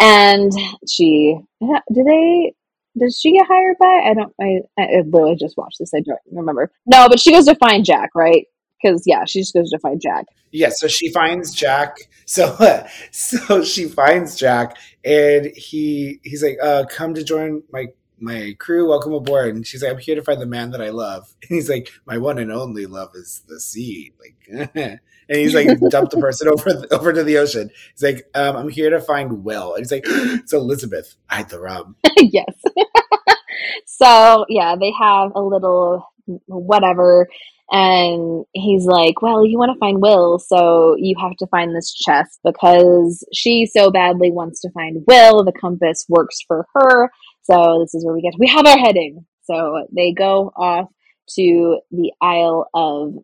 And she do they does she get hired by? I don't. I, I literally just watched this. I don't remember. No, but she goes to find Jack, right? Because yeah, she just goes to find Jack.
Yeah, so she finds Jack. So so she finds Jack, and he he's like, uh, "Come to join my my crew. Welcome aboard." And she's like, "I'm here to find the man that I love." And he's like, "My one and only love is the sea." Like, and he's like, dumped the person over over to the ocean. He's like, um, "I'm here to find Will." And he's like, "It's Elizabeth. I the rum."
yes. so yeah, they have a little whatever And he's like, Well, you want to find Will, so you have to find this chest because she so badly wants to find Will. The compass works for her. So this is where we get, we have our heading. So they go off to the Isle of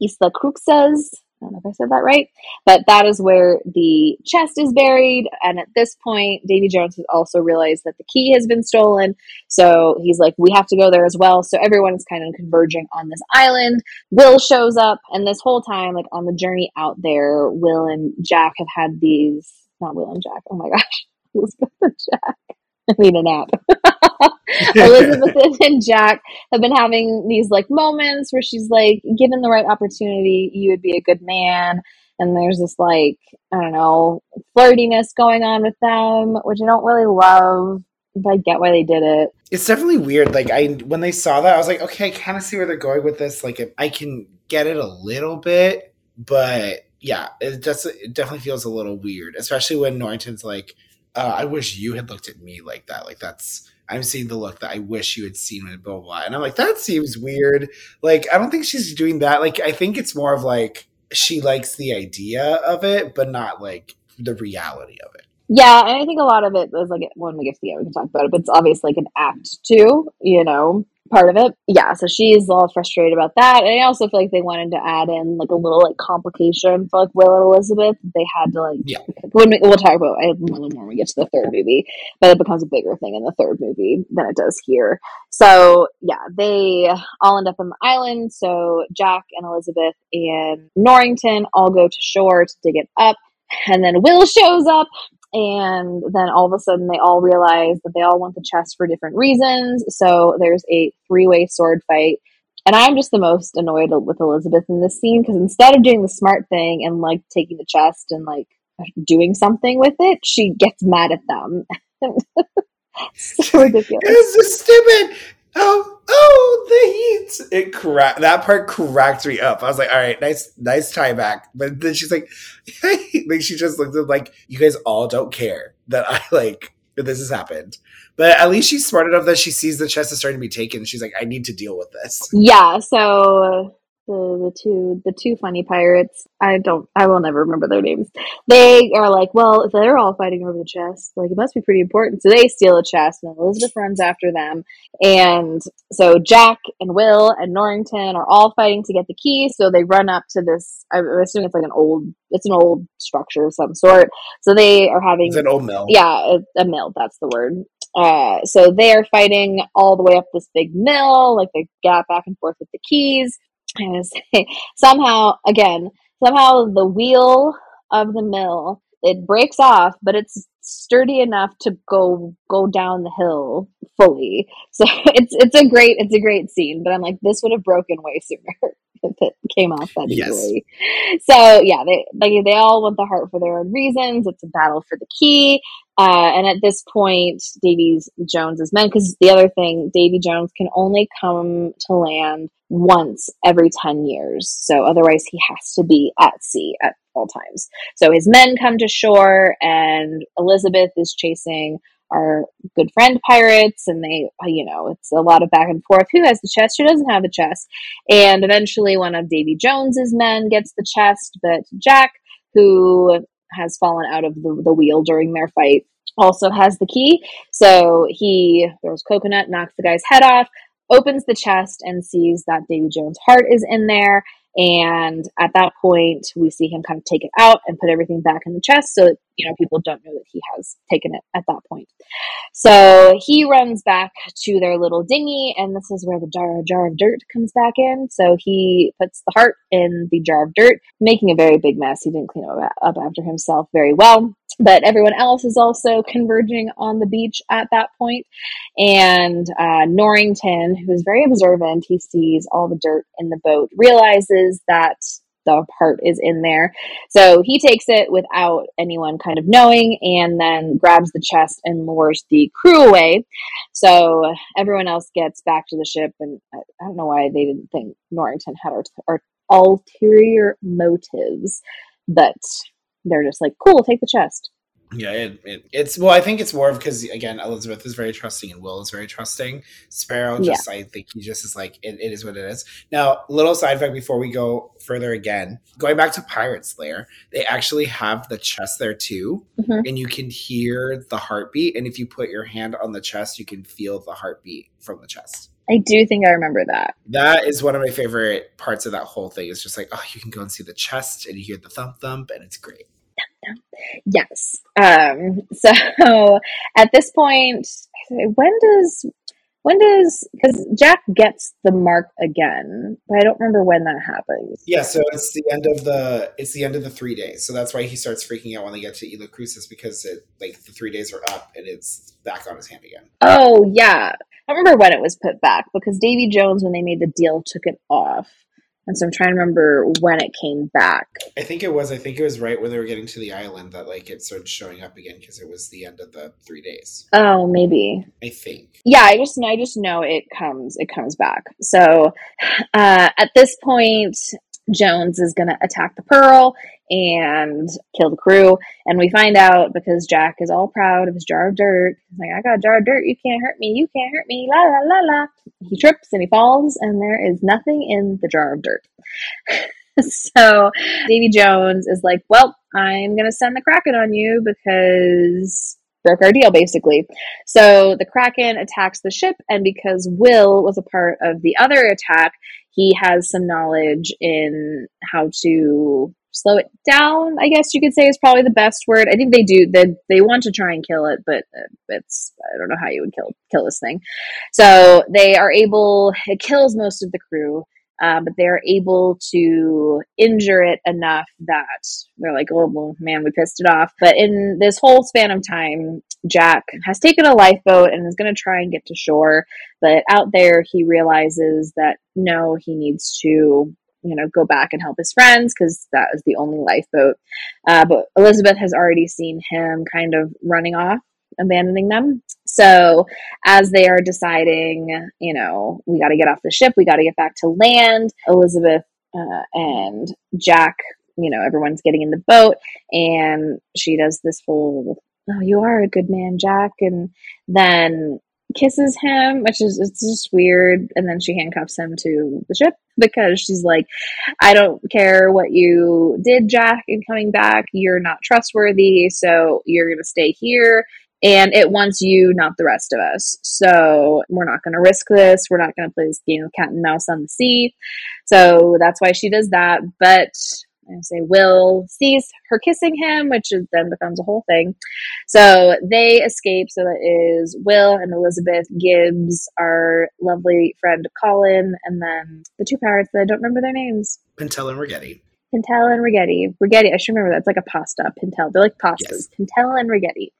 Isla Cruces. I don't know if I said that right, but that is where the chest is buried. And at this point, Davy Jones has also realized that the key has been stolen. So he's like, we have to go there as well. So everyone is kind of converging on this island. Will shows up, and this whole time, like on the journey out there, Will and Jack have had these, not Will and Jack, oh my gosh, Elizabeth and Jack. I need a nap. Elizabeth and Jack have been having these like moments where she's like, given the right opportunity, you would be a good man. And there's this like, I don't know, flirtiness going on with them, which I don't really love, but I get why they did it.
It's definitely weird. Like I when they saw that, I was like, okay, I kind of see where they're going with this. Like I can get it a little bit, but yeah, it just it definitely feels a little weird, especially when Norrington's like, uh, I wish you had looked at me like that. Like that's I'm seeing the look that I wish you had seen with blah, blah blah. And I'm like, that seems weird. Like I don't think she's doing that. Like I think it's more of like she likes the idea of it, but not like the reality of it.
Yeah, and I think a lot of it was like when we get to the end, we can talk about it. But it's obviously like an act too, you know part of it. Yeah, so she's all frustrated about that. And I also feel like they wanted to add in like a little like complication for like Will and Elizabeth. They had to like
yeah.
When we, we'll talk about it a little more when we get to the third movie, but it becomes a bigger thing in the third movie than it does here. So yeah, they all end up on the island. So Jack and Elizabeth and Norrington all go to shore to dig it up. And then Will shows up and then all of a sudden they all realize that they all want the chest for different reasons. So there's a three way sword fight. And I'm just the most annoyed with Elizabeth in this scene because instead of doing the smart thing and like taking the chest and like doing something with it, she gets mad at them. so ridiculous.
It's so stupid oh, oh, the heat. It cracked. That part cracked me up. I was like, all right, nice, nice tie back. But then she's like, like she just looked at like, you guys all don't care that I like this has happened. But at least she's smart enough that she sees the chest is starting to be taken. She's like, I need to deal with this.
Yeah. So the the two the two funny pirates. I don't I will never remember their names. They are like, well, if they're all fighting over the chest, like it must be pretty important. So they steal a chest, and Elizabeth runs after them. And so Jack and Will and Norrington are all fighting to get the key. So they run up to this. I'm assuming it's like an old it's an old structure of some sort. So they are having
it's an old mill.
Yeah, a, a mill. That's the word. Uh, so they are fighting all the way up this big mill, like they gap back and forth with the keys. I say, somehow, again, somehow the wheel of the mill it breaks off, but it's sturdy enough to go go down the hill fully. So it's it's a great it's a great scene. But I'm like, this would have broken way sooner if it came off that yes. easily. So yeah, they like they all want the heart for their own reasons. It's a battle for the key. Uh, and at this point, Davy's Jones's men, because the other thing, Davy Jones can only come to land once every 10 years. So otherwise, he has to be at sea at all times. So his men come to shore, and Elizabeth is chasing our good friend pirates, and they, you know, it's a lot of back and forth. Who has the chest? Who doesn't have the chest? And eventually, one of Davy Jones's men gets the chest, but Jack, who has fallen out of the, the wheel during their fight, also has the key. So he throws coconut, knocks the guy's head off, opens the chest, and sees that Davy Jones' heart is in there. And at that point, we see him kind of take it out and put everything back in the chest so you know people don't know that he has taken it at that point. So he runs back to their little dinghy, and this is where the jar, jar of dirt comes back in. So he puts the heart in the jar of dirt, making a very big mess. He didn't clean up after himself very well but everyone else is also converging on the beach at that point. And uh, Norrington, who is very observant, he sees all the dirt in the boat, realizes that the part is in there. So he takes it without anyone kind of knowing and then grabs the chest and lures the crew away. So everyone else gets back to the ship. And I, I don't know why they didn't think Norrington had our, our ulterior motives, but they're just like, cool, take the chest.
Yeah, it, it, it's well. I think it's more of because again, Elizabeth is very trusting and Will is very trusting. Sparrow, just yeah. I think he just is like it, it is what it is. Now, little side fact before we go further again, going back to Pirates Lair, they actually have the chest there too, mm-hmm. and you can hear the heartbeat. And if you put your hand on the chest, you can feel the heartbeat from the chest.
I do think I remember that.
That is one of my favorite parts of that whole thing. It's just like, oh, you can go and see the chest and you hear the thump thump, and it's great.
Yes. Um, so at this point, when does when does because Jack gets the mark again, but I don't remember when that happens.
Yeah, so it's the end of the it's the end of the three days. So that's why he starts freaking out when they get to Cruces because it like the three days are up and it's back on his hand again.
Oh yeah. I remember when it was put back because Davy Jones, when they made the deal, took it off. And so I'm trying to remember when it came back.
I think it was. I think it was right when they were getting to the island that like it started showing up again because it was the end of the three days.
Oh, maybe.
I think.
Yeah, I just I just know it comes it comes back. So uh, at this point, Jones is going to attack the Pearl and kill the crew. And we find out because Jack is all proud of his jar of dirt. He's like, I got a jar of dirt. You can't hurt me. You can't hurt me. La, la, la, la. He trips and he falls, and there is nothing in the jar of dirt. so Davy Jones is like, Well, I'm going to send the Kraken on you because broke our deal basically. So the Kraken attacks the ship, and because Will was a part of the other attack, he has some knowledge in how to slow it down. I guess you could say is probably the best word. I think they do. They they want to try and kill it, but uh, it's I don't know how you would kill kill this thing. So they are able. It kills most of the crew. Um, but they're able to injure it enough that they're like, oh, well, man, we pissed it off. But in this whole span of time, Jack has taken a lifeboat and is going to try and get to shore. But out there, he realizes that no, he needs to you know go back and help his friends because that was the only lifeboat uh, but elizabeth has already seen him kind of running off abandoning them. So, as they are deciding, you know, we got to get off the ship, we got to get back to land, Elizabeth uh, and Jack, you know, everyone's getting in the boat, and she does this whole, oh, you are a good man, Jack. And then kisses him, which is it's just weird. And then she handcuffs him to the ship because she's like, I don't care what you did, Jack, in coming back. You're not trustworthy, so you're gonna stay here and it wants you, not the rest of us. So we're not going to risk this. We're not going to play this game of cat and mouse on the sea. So that's why she does that. But I say Will sees her kissing him, which then becomes a whole thing. So they escape. So that is Will and Elizabeth Gibbs, our lovely friend Colin, and then the two pirates that I don't remember their names.
Pintel and Ragetti.
Pintel and Ragetti. Ragetti, I should remember that. It's like a pasta. Pintel. They're like pastas. Yes. Pintel and Ragetti.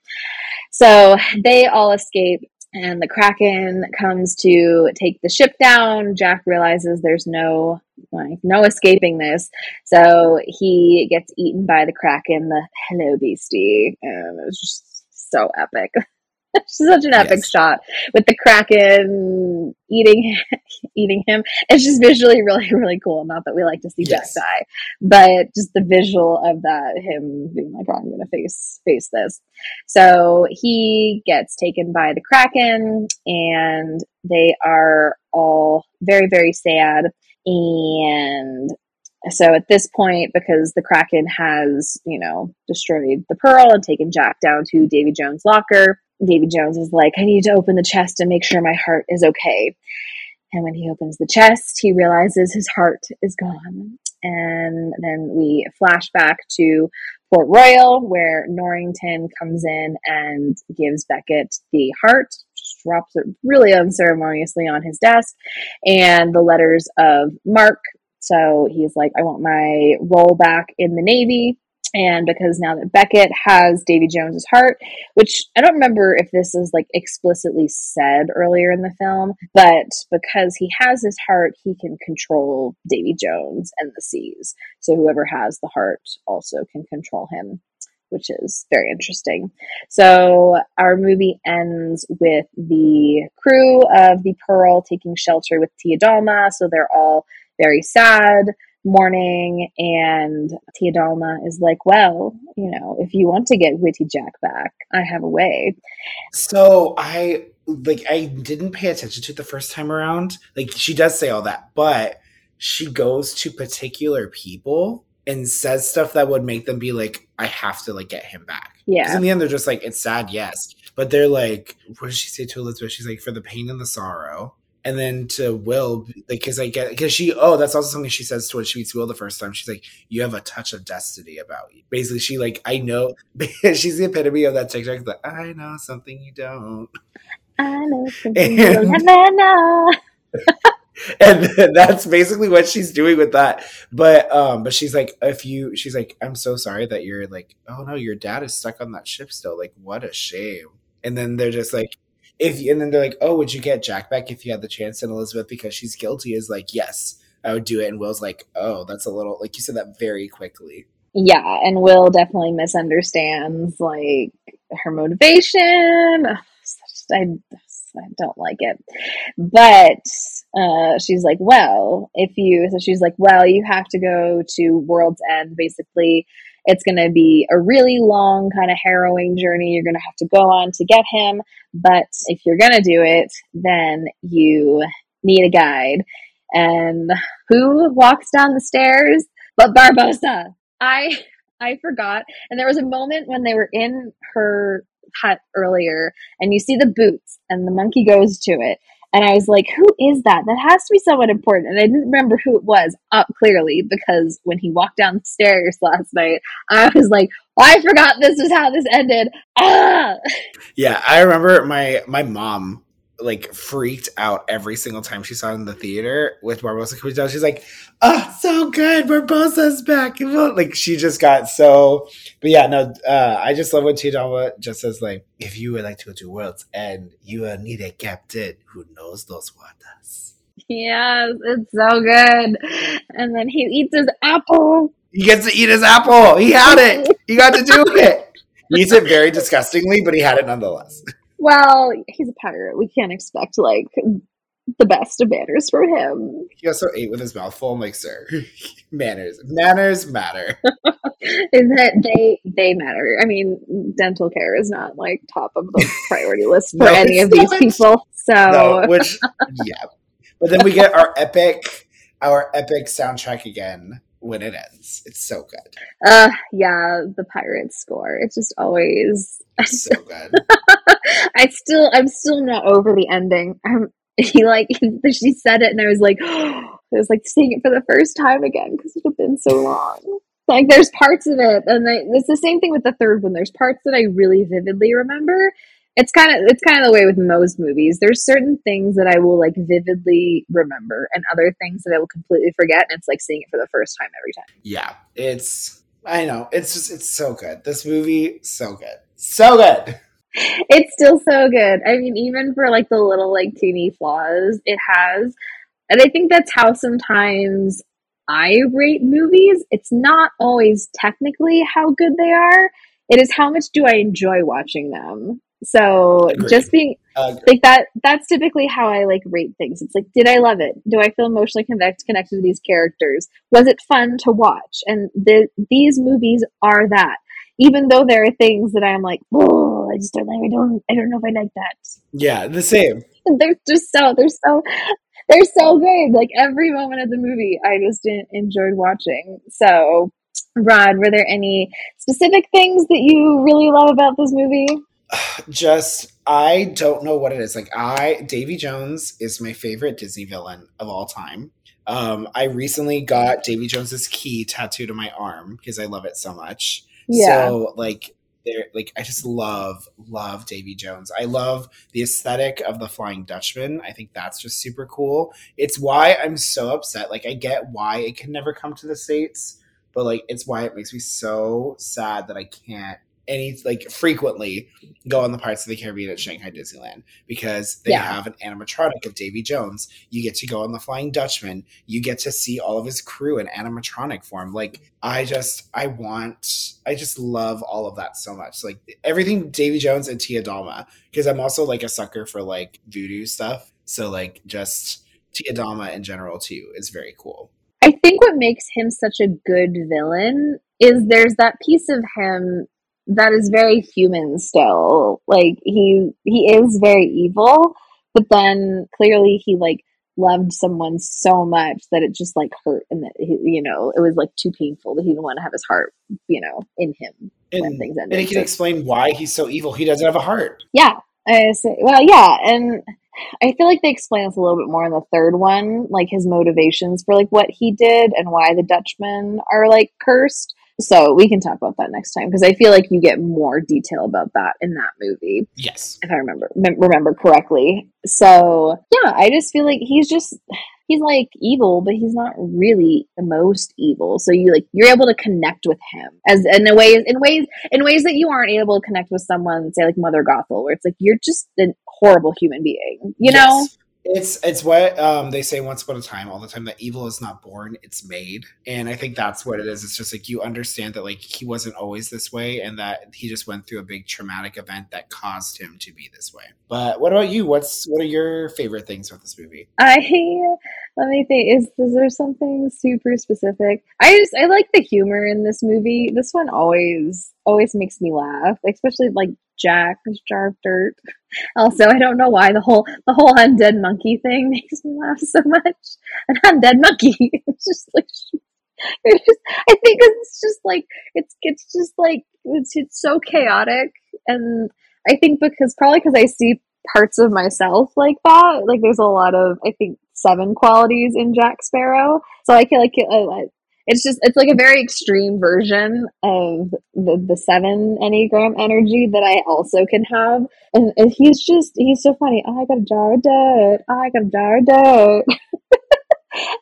So they all escape, and the Kraken comes to take the ship down. Jack realizes there's no like no escaping this, so he gets eaten by the Kraken. The hello beastie, and it was just so epic. such an epic yes. shot with the kraken eating eating him. It's just visually really really cool. Not that we like to see yes. Jack die, but just the visual of that him being like, "Oh, I'm to face face this." So he gets taken by the kraken, and they are all very very sad and so at this point, because the Kraken has, you know, destroyed the Pearl and taken Jack down to Davy Jones' locker, Davy Jones is like, I need to open the chest and make sure my heart is okay. And when he opens the chest, he realizes his heart is gone. And then we flash back to Port Royal, where Norrington comes in and gives Beckett the heart, just drops it really unceremoniously on his desk, and the letters of marque. So he's like, I want my role back in the Navy and because now that Beckett has Davy Jones's heart, which I don't remember if this is like explicitly said earlier in the film, but because he has his heart, he can control Davy Jones and the seas. So whoever has the heart also can control him, which is very interesting. So our movie ends with the crew of the Pearl taking shelter with Tia Dalma. So they're all very sad morning and Tia Dalma is like, well, you know, if you want to get Witty Jack back, I have a way.
So I like I didn't pay attention to it the first time around. Like she does say all that, but she goes to particular people and says stuff that would make them be like, I have to like get him back.
Yeah.
In the end, they're just like, it's sad, yes. But they're like, what does she say to Elizabeth? She's like, for the pain and the sorrow. And then to Will, like, because I get, because she, oh, that's also something she says to when she meets Will the first time. She's like, you have a touch of destiny about you. Basically, she, like, I know, she's the epitome of that TikTok. Like, I know something you don't.
I know something and, you don't know.
and that's basically what she's doing with that but um but she's like if you she's like i'm so sorry that you're like oh no your dad is stuck on that ship still like what a shame and then they're just like if and then they're like oh would you get jack back if you had the chance and elizabeth because she's guilty is like yes i would do it and will's like oh that's a little like you said that very quickly
yeah and will definitely misunderstands like her motivation I, I don't like it. But uh, she's like, well, if you, so she's like, well, you have to go to World's End. Basically, it's going to be a really long, kind of harrowing journey you're going to have to go on to get him. But if you're going to do it, then you need a guide. And who walks down the stairs but Barbossa? I I forgot. And there was a moment when they were in her hut earlier and you see the boots and the monkey goes to it. And I was like, who is that? That has to be someone important. And I didn't remember who it was up clearly because when he walked down the stairs last night, I was like, oh, I forgot this is how this ended. Ah!
Yeah, I remember my my mom like freaked out every single time she saw it in the theater with Barbossa coming down. She's like, "Oh, so good, Barbossa's back!" Like she just got so. But yeah, no, uh, I just love when Tia Dalma just says like, "If you would like to go to World's End you uh, need a captain who knows those waters."
Yes, it's so good. And then he eats his apple.
He gets to eat his apple. He had it. He got to do it. He eats it very disgustingly, but he had it nonetheless.
Well, he's a pirate. We can't expect like the best of manners from him.
He also ate with his mouth full. I'm like, sir, manners, manners matter.
is that they they matter? I mean, dental care is not like top of the priority list for no, any of these people. So, no,
which yeah, but then we get our epic, our epic soundtrack again when it ends. It's so good.
Uh, yeah, the Pirates score. It's just always
so good.
I still, I'm still not over the ending. I'm, he like, she said it, and I was like, oh, it was like seeing it for the first time again because it had been so long. Like, there's parts of it, and I, it's the same thing with the third one. There's parts that I really vividly remember. It's kind of it's kind of the way with most movies. There's certain things that I will like vividly remember, and other things that I will completely forget. And it's like seeing it for the first time every time.
Yeah, it's I know it's just it's so good. This movie so good. So good.
It's still so good. I mean, even for like the little like teeny flaws, it has. And I think that's how sometimes I rate movies. It's not always technically how good they are. It is how much do I enjoy watching them. So Agreed. just being Agreed. like that that's typically how I like rate things. It's like, did I love it? Do I feel emotionally connect, connected to these characters? Was it fun to watch? And the, these movies are that even though there are things that I'm like, oh, I just don't like. I don't. I don't know if I like that.
Yeah, the same.
They're just so. They're so. They're so good. Like every moment of the movie, I just enjoyed watching. So, Rod, were there any specific things that you really love about this movie?
Just, I don't know what it is. Like, I Davy Jones is my favorite Disney villain of all time. Um, I recently got Davy Jones's key tattooed on my arm because I love it so much. Yeah. So like there like I just love love Davy Jones. I love the aesthetic of the Flying Dutchman. I think that's just super cool. It's why I'm so upset. Like I get why it can never come to the states, but like it's why it makes me so sad that I can't any like frequently go on the Pirates of the Caribbean at Shanghai Disneyland because they yeah. have an animatronic of Davy Jones. You get to go on the Flying Dutchman. You get to see all of his crew in animatronic form. Like I just I want I just love all of that so much. Like everything Davy Jones and Tia Dalma because I'm also like a sucker for like voodoo stuff. So like just Tia Dalma in general too is very cool.
I think what makes him such a good villain is there's that piece of him that is very human still. Like he he is very evil, but then clearly he like loved someone so much that it just like hurt and that he, you know it was like too painful that he didn't want to have his heart you know in him
and,
when things ended.
and he can
So-
explain why he's so evil. He doesn't have a heart.
yeah, I say, well, yeah, and I feel like they explain this a little bit more in the third one, like his motivations for like what he did and why the Dutchmen are like cursed. So we can talk about that next time because I feel like you get more detail about that in that movie
Yes.
if I remember remember correctly. So yeah, I just feel like he's just he's like evil, but he's not really the most evil. So you like you're able to connect with him as in a ways in ways in ways that you aren't able to connect with someone, say like Mother Gothel, where it's like you're just a horrible human being, you know?
It's it's what um, they say once upon a time all the time that evil is not born, it's made. And I think that's what it is. It's just like you understand that like he wasn't always this way and that he just went through a big traumatic event that caused him to be this way. But what about you? What's what are your favorite things about this movie?
I let me think. Is, is there something super specific? I just I like the humor in this movie. This one always always makes me laugh, especially like Jack Jar of Dirt. Also, I don't know why the whole the whole undead monkey thing makes me laugh so much. An undead monkey. It's just like it's just, I think it's just like it's it's just like it's it's so chaotic, and I think because probably because I see parts of myself like that. Like there's a lot of I think seven qualities in Jack Sparrow, so I feel like it's just it's like a very extreme version of the the seven enneagram energy that I also can have, and, and he's just he's so funny. Oh, I got a jar of dirt. Oh, I got a jar of dirt.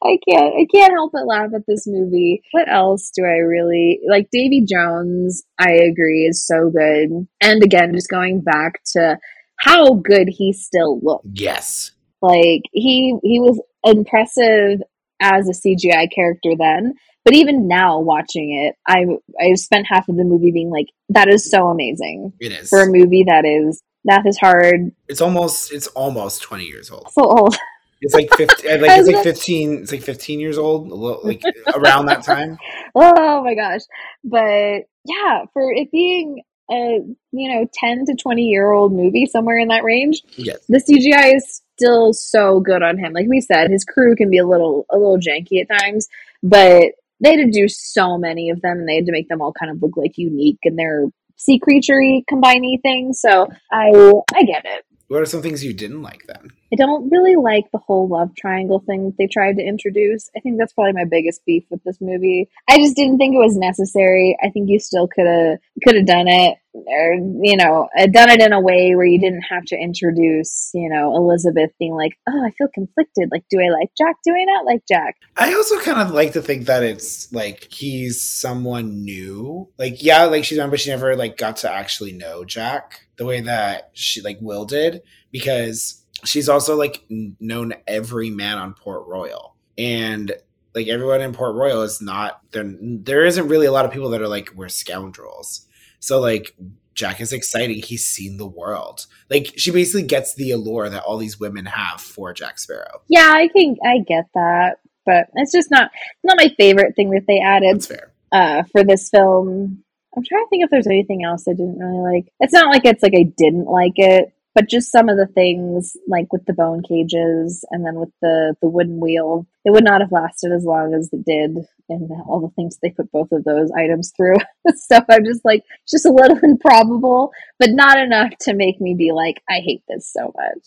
I can't I can't help but laugh at this movie. What else do I really like? Davy Jones, I agree, is so good. And again, just going back to how good he still looks.
Yes.
Like he he was impressive as a CGI character then, but even now watching it, I I spent half of the movie being like, that is so amazing
It is.
for a movie that is math is hard.
It's almost it's almost 20 years old.
So old.
It's like 15 like it's like 15 it's like 15 years old, like around that time.
oh my gosh but yeah for it being a you know 10 to 20 year old movie somewhere in that range
Yes.
the cgi is still so good on him like we said his crew can be a little a little janky at times but they had to do so many of them and they had to make them all kind of look like unique and they're sea creature combiney things so i i get it
What are some things you didn't like then?
I don't really like the whole love triangle thing that they tried to introduce. I think that's probably my biggest beef with this movie. I just didn't think it was necessary. I think you still could have could have done it, or you know, uh, done it in a way where you didn't have to introduce, you know, Elizabeth being like, "Oh, I feel conflicted. Like, do I like Jack? Do I not like Jack?"
I also kind of like to think that it's like he's someone new. Like, yeah, like she's on, but she never like got to actually know Jack the way that she like Will did because she's also like known every man on Port Royal and like everyone in Port Royal is not there. There isn't really a lot of people that are like we're scoundrels. So like Jack is exciting. He's seen the world. Like she basically gets the allure that all these women have for Jack Sparrow.
Yeah, I can I get that, but it's just not it's not my favorite thing that they added.
That's fair.
uh, for this film. I'm trying to think if there's anything else I didn't really like. It's not like it's like I didn't like it, but just some of the things, like with the bone cages and then with the the wooden wheel, it would not have lasted as long as it did, and all the things they put both of those items through. so I'm just like, it's just a little improbable, but not enough to make me be like, I hate this so much.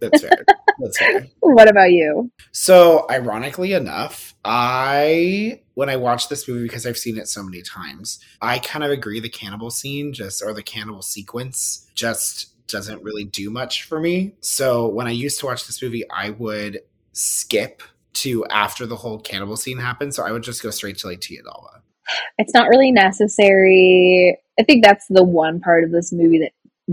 That's fair. That's fair.
What about you?
So, ironically enough, I when I watched this movie because I've seen it so many times, I kind of agree the cannibal scene just or the cannibal sequence just doesn't really do much for me. So, when I used to watch this movie, I would skip to after the whole cannibal scene happened, so I would just go straight to like Tia Dalma.
It's not really necessary. I think that's the one part of this movie that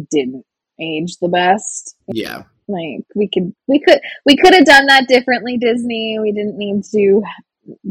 didn't age the best.
Yeah.
Like we could we could we could have done that differently, Disney. We didn't need to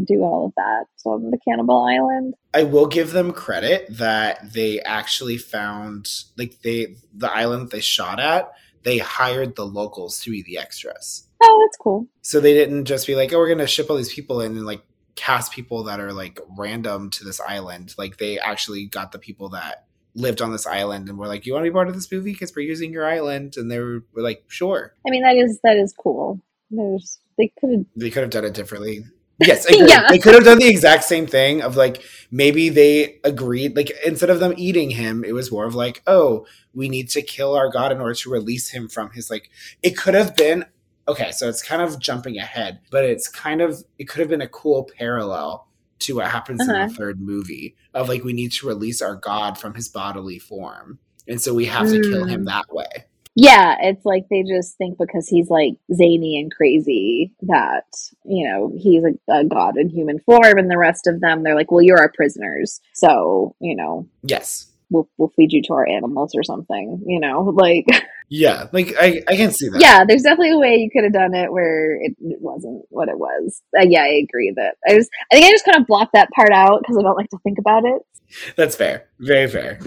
do all of that So, on the Cannibal Island.
I will give them credit that they actually found like they the island they shot at, they hired the locals to be the extras.
Oh, that's cool.
So they didn't just be like, "Oh, we're going to ship all these people in and like cast people that are like random to this island. Like they actually got the people that lived on this island and were like, "You want to be part of this movie because we're using your island?" And they were, were like, "Sure."
I mean, that is that is cool. There's they could have
They could have done it differently. Yes,
Yeah.
they could have done the exact same thing of like maybe they agreed like instead of them eating him, it was more of like, "Oh, we need to kill our god in order to release him from his like." It could have been okay, so it's kind of jumping ahead, but it's kind of it could have been a cool parallel to what happens in
Uh-huh.
the third movie of like we need to release our god from his bodily form. And so we have to kill him
Mm.
that way.
Yeah, it's like they just think because he's like zany and crazy that, you know, he's a, a god in human form, and the rest of them, they're like, well, you're our prisoners. So, you know,
Yes.
We'll, we'll feed you to our animals or something, you know? Like,
Yeah, like I, I can see that.
yeah, there's definitely a way you could have done it where it, it wasn't what it was. Uh, yeah, I agree that I just, I think I just kind of blocked that part out because I don't like to think about it.
That's fair. Very fair.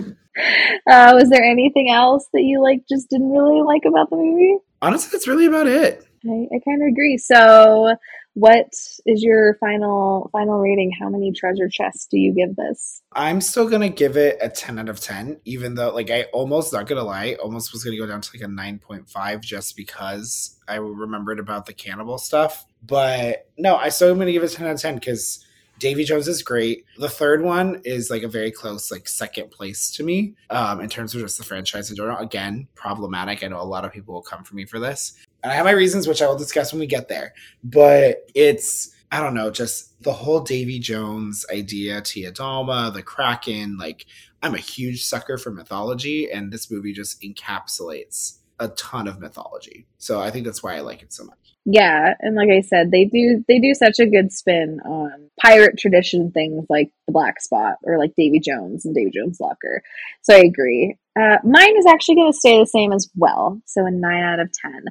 Uh, was there anything else that you like just didn't really like about the movie?
Honestly, that's really about it.
I, I kind of agree. So, what is your final final rating? How many treasure chests do you give this?
I'm still gonna give it a 10 out of 10, even though like I almost not gonna lie, almost was gonna go down to like a 9.5 just because I remembered about the cannibal stuff. But no, I still am gonna give it 10 out of 10 because Davy Jones is great. The third one is like a very close, like second place to me um, in terms of just the franchise in general. Again, problematic. I know a lot of people will come for me for this, and I have my reasons, which I will discuss when we get there. But it's I don't know, just the whole Davy Jones idea, Tia Dalma, the Kraken. Like, I'm a huge sucker for mythology, and this movie just encapsulates a ton of mythology. So I think that's why I like it so much.
Yeah, and like I said, they do they do such a good spin on pirate tradition things like the Black Spot or like Davy Jones and Davy Jones Locker. So I agree. Uh, mine is actually going to stay the same as well. So a nine out of ten.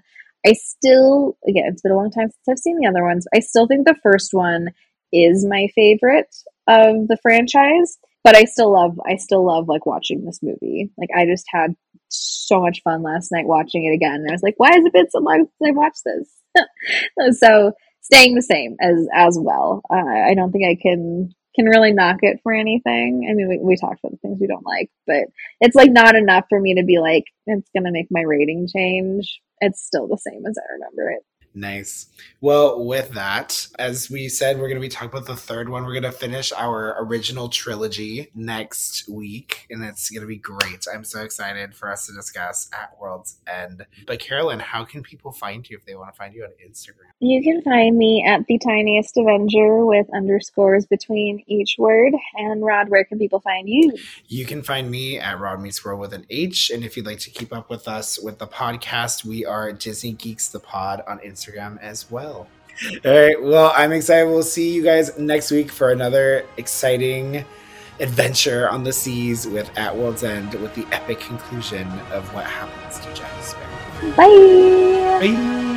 I still, again, it's been a long time since I've seen the other ones. I still think the first one is my favorite of the franchise, but I still love, I still love like watching this movie. Like I just had so much fun last night watching it again. And I was like, why has it been so long since I watched this? so staying the same as as well. Uh, I don't think I can can really knock it for anything. I mean, we, we talked about the things we don't like, but it's like not enough for me to be like, it's gonna make my rating change. It's still the same as I remember it.
Nice. Well, with that, as we said, we're going to be talking about the third one. We're going to finish our original trilogy next week, and it's going to be great. I'm so excited for us to discuss at World's End. But, Carolyn, how can people find you if they want to find you on Instagram?
You can find me at the tiniest Avenger with underscores between each word. And Rod, where can people find you?
You can find me at Rod Meets World with an H. And if you'd like to keep up with us with the podcast, we are Disney Geeks the Pod on Instagram as well. All right. Well, I'm excited. We'll see you guys next week for another exciting adventure on the seas with At World's End with the epic conclusion of what happens to Jack Sparrow.
Bye.
Bye.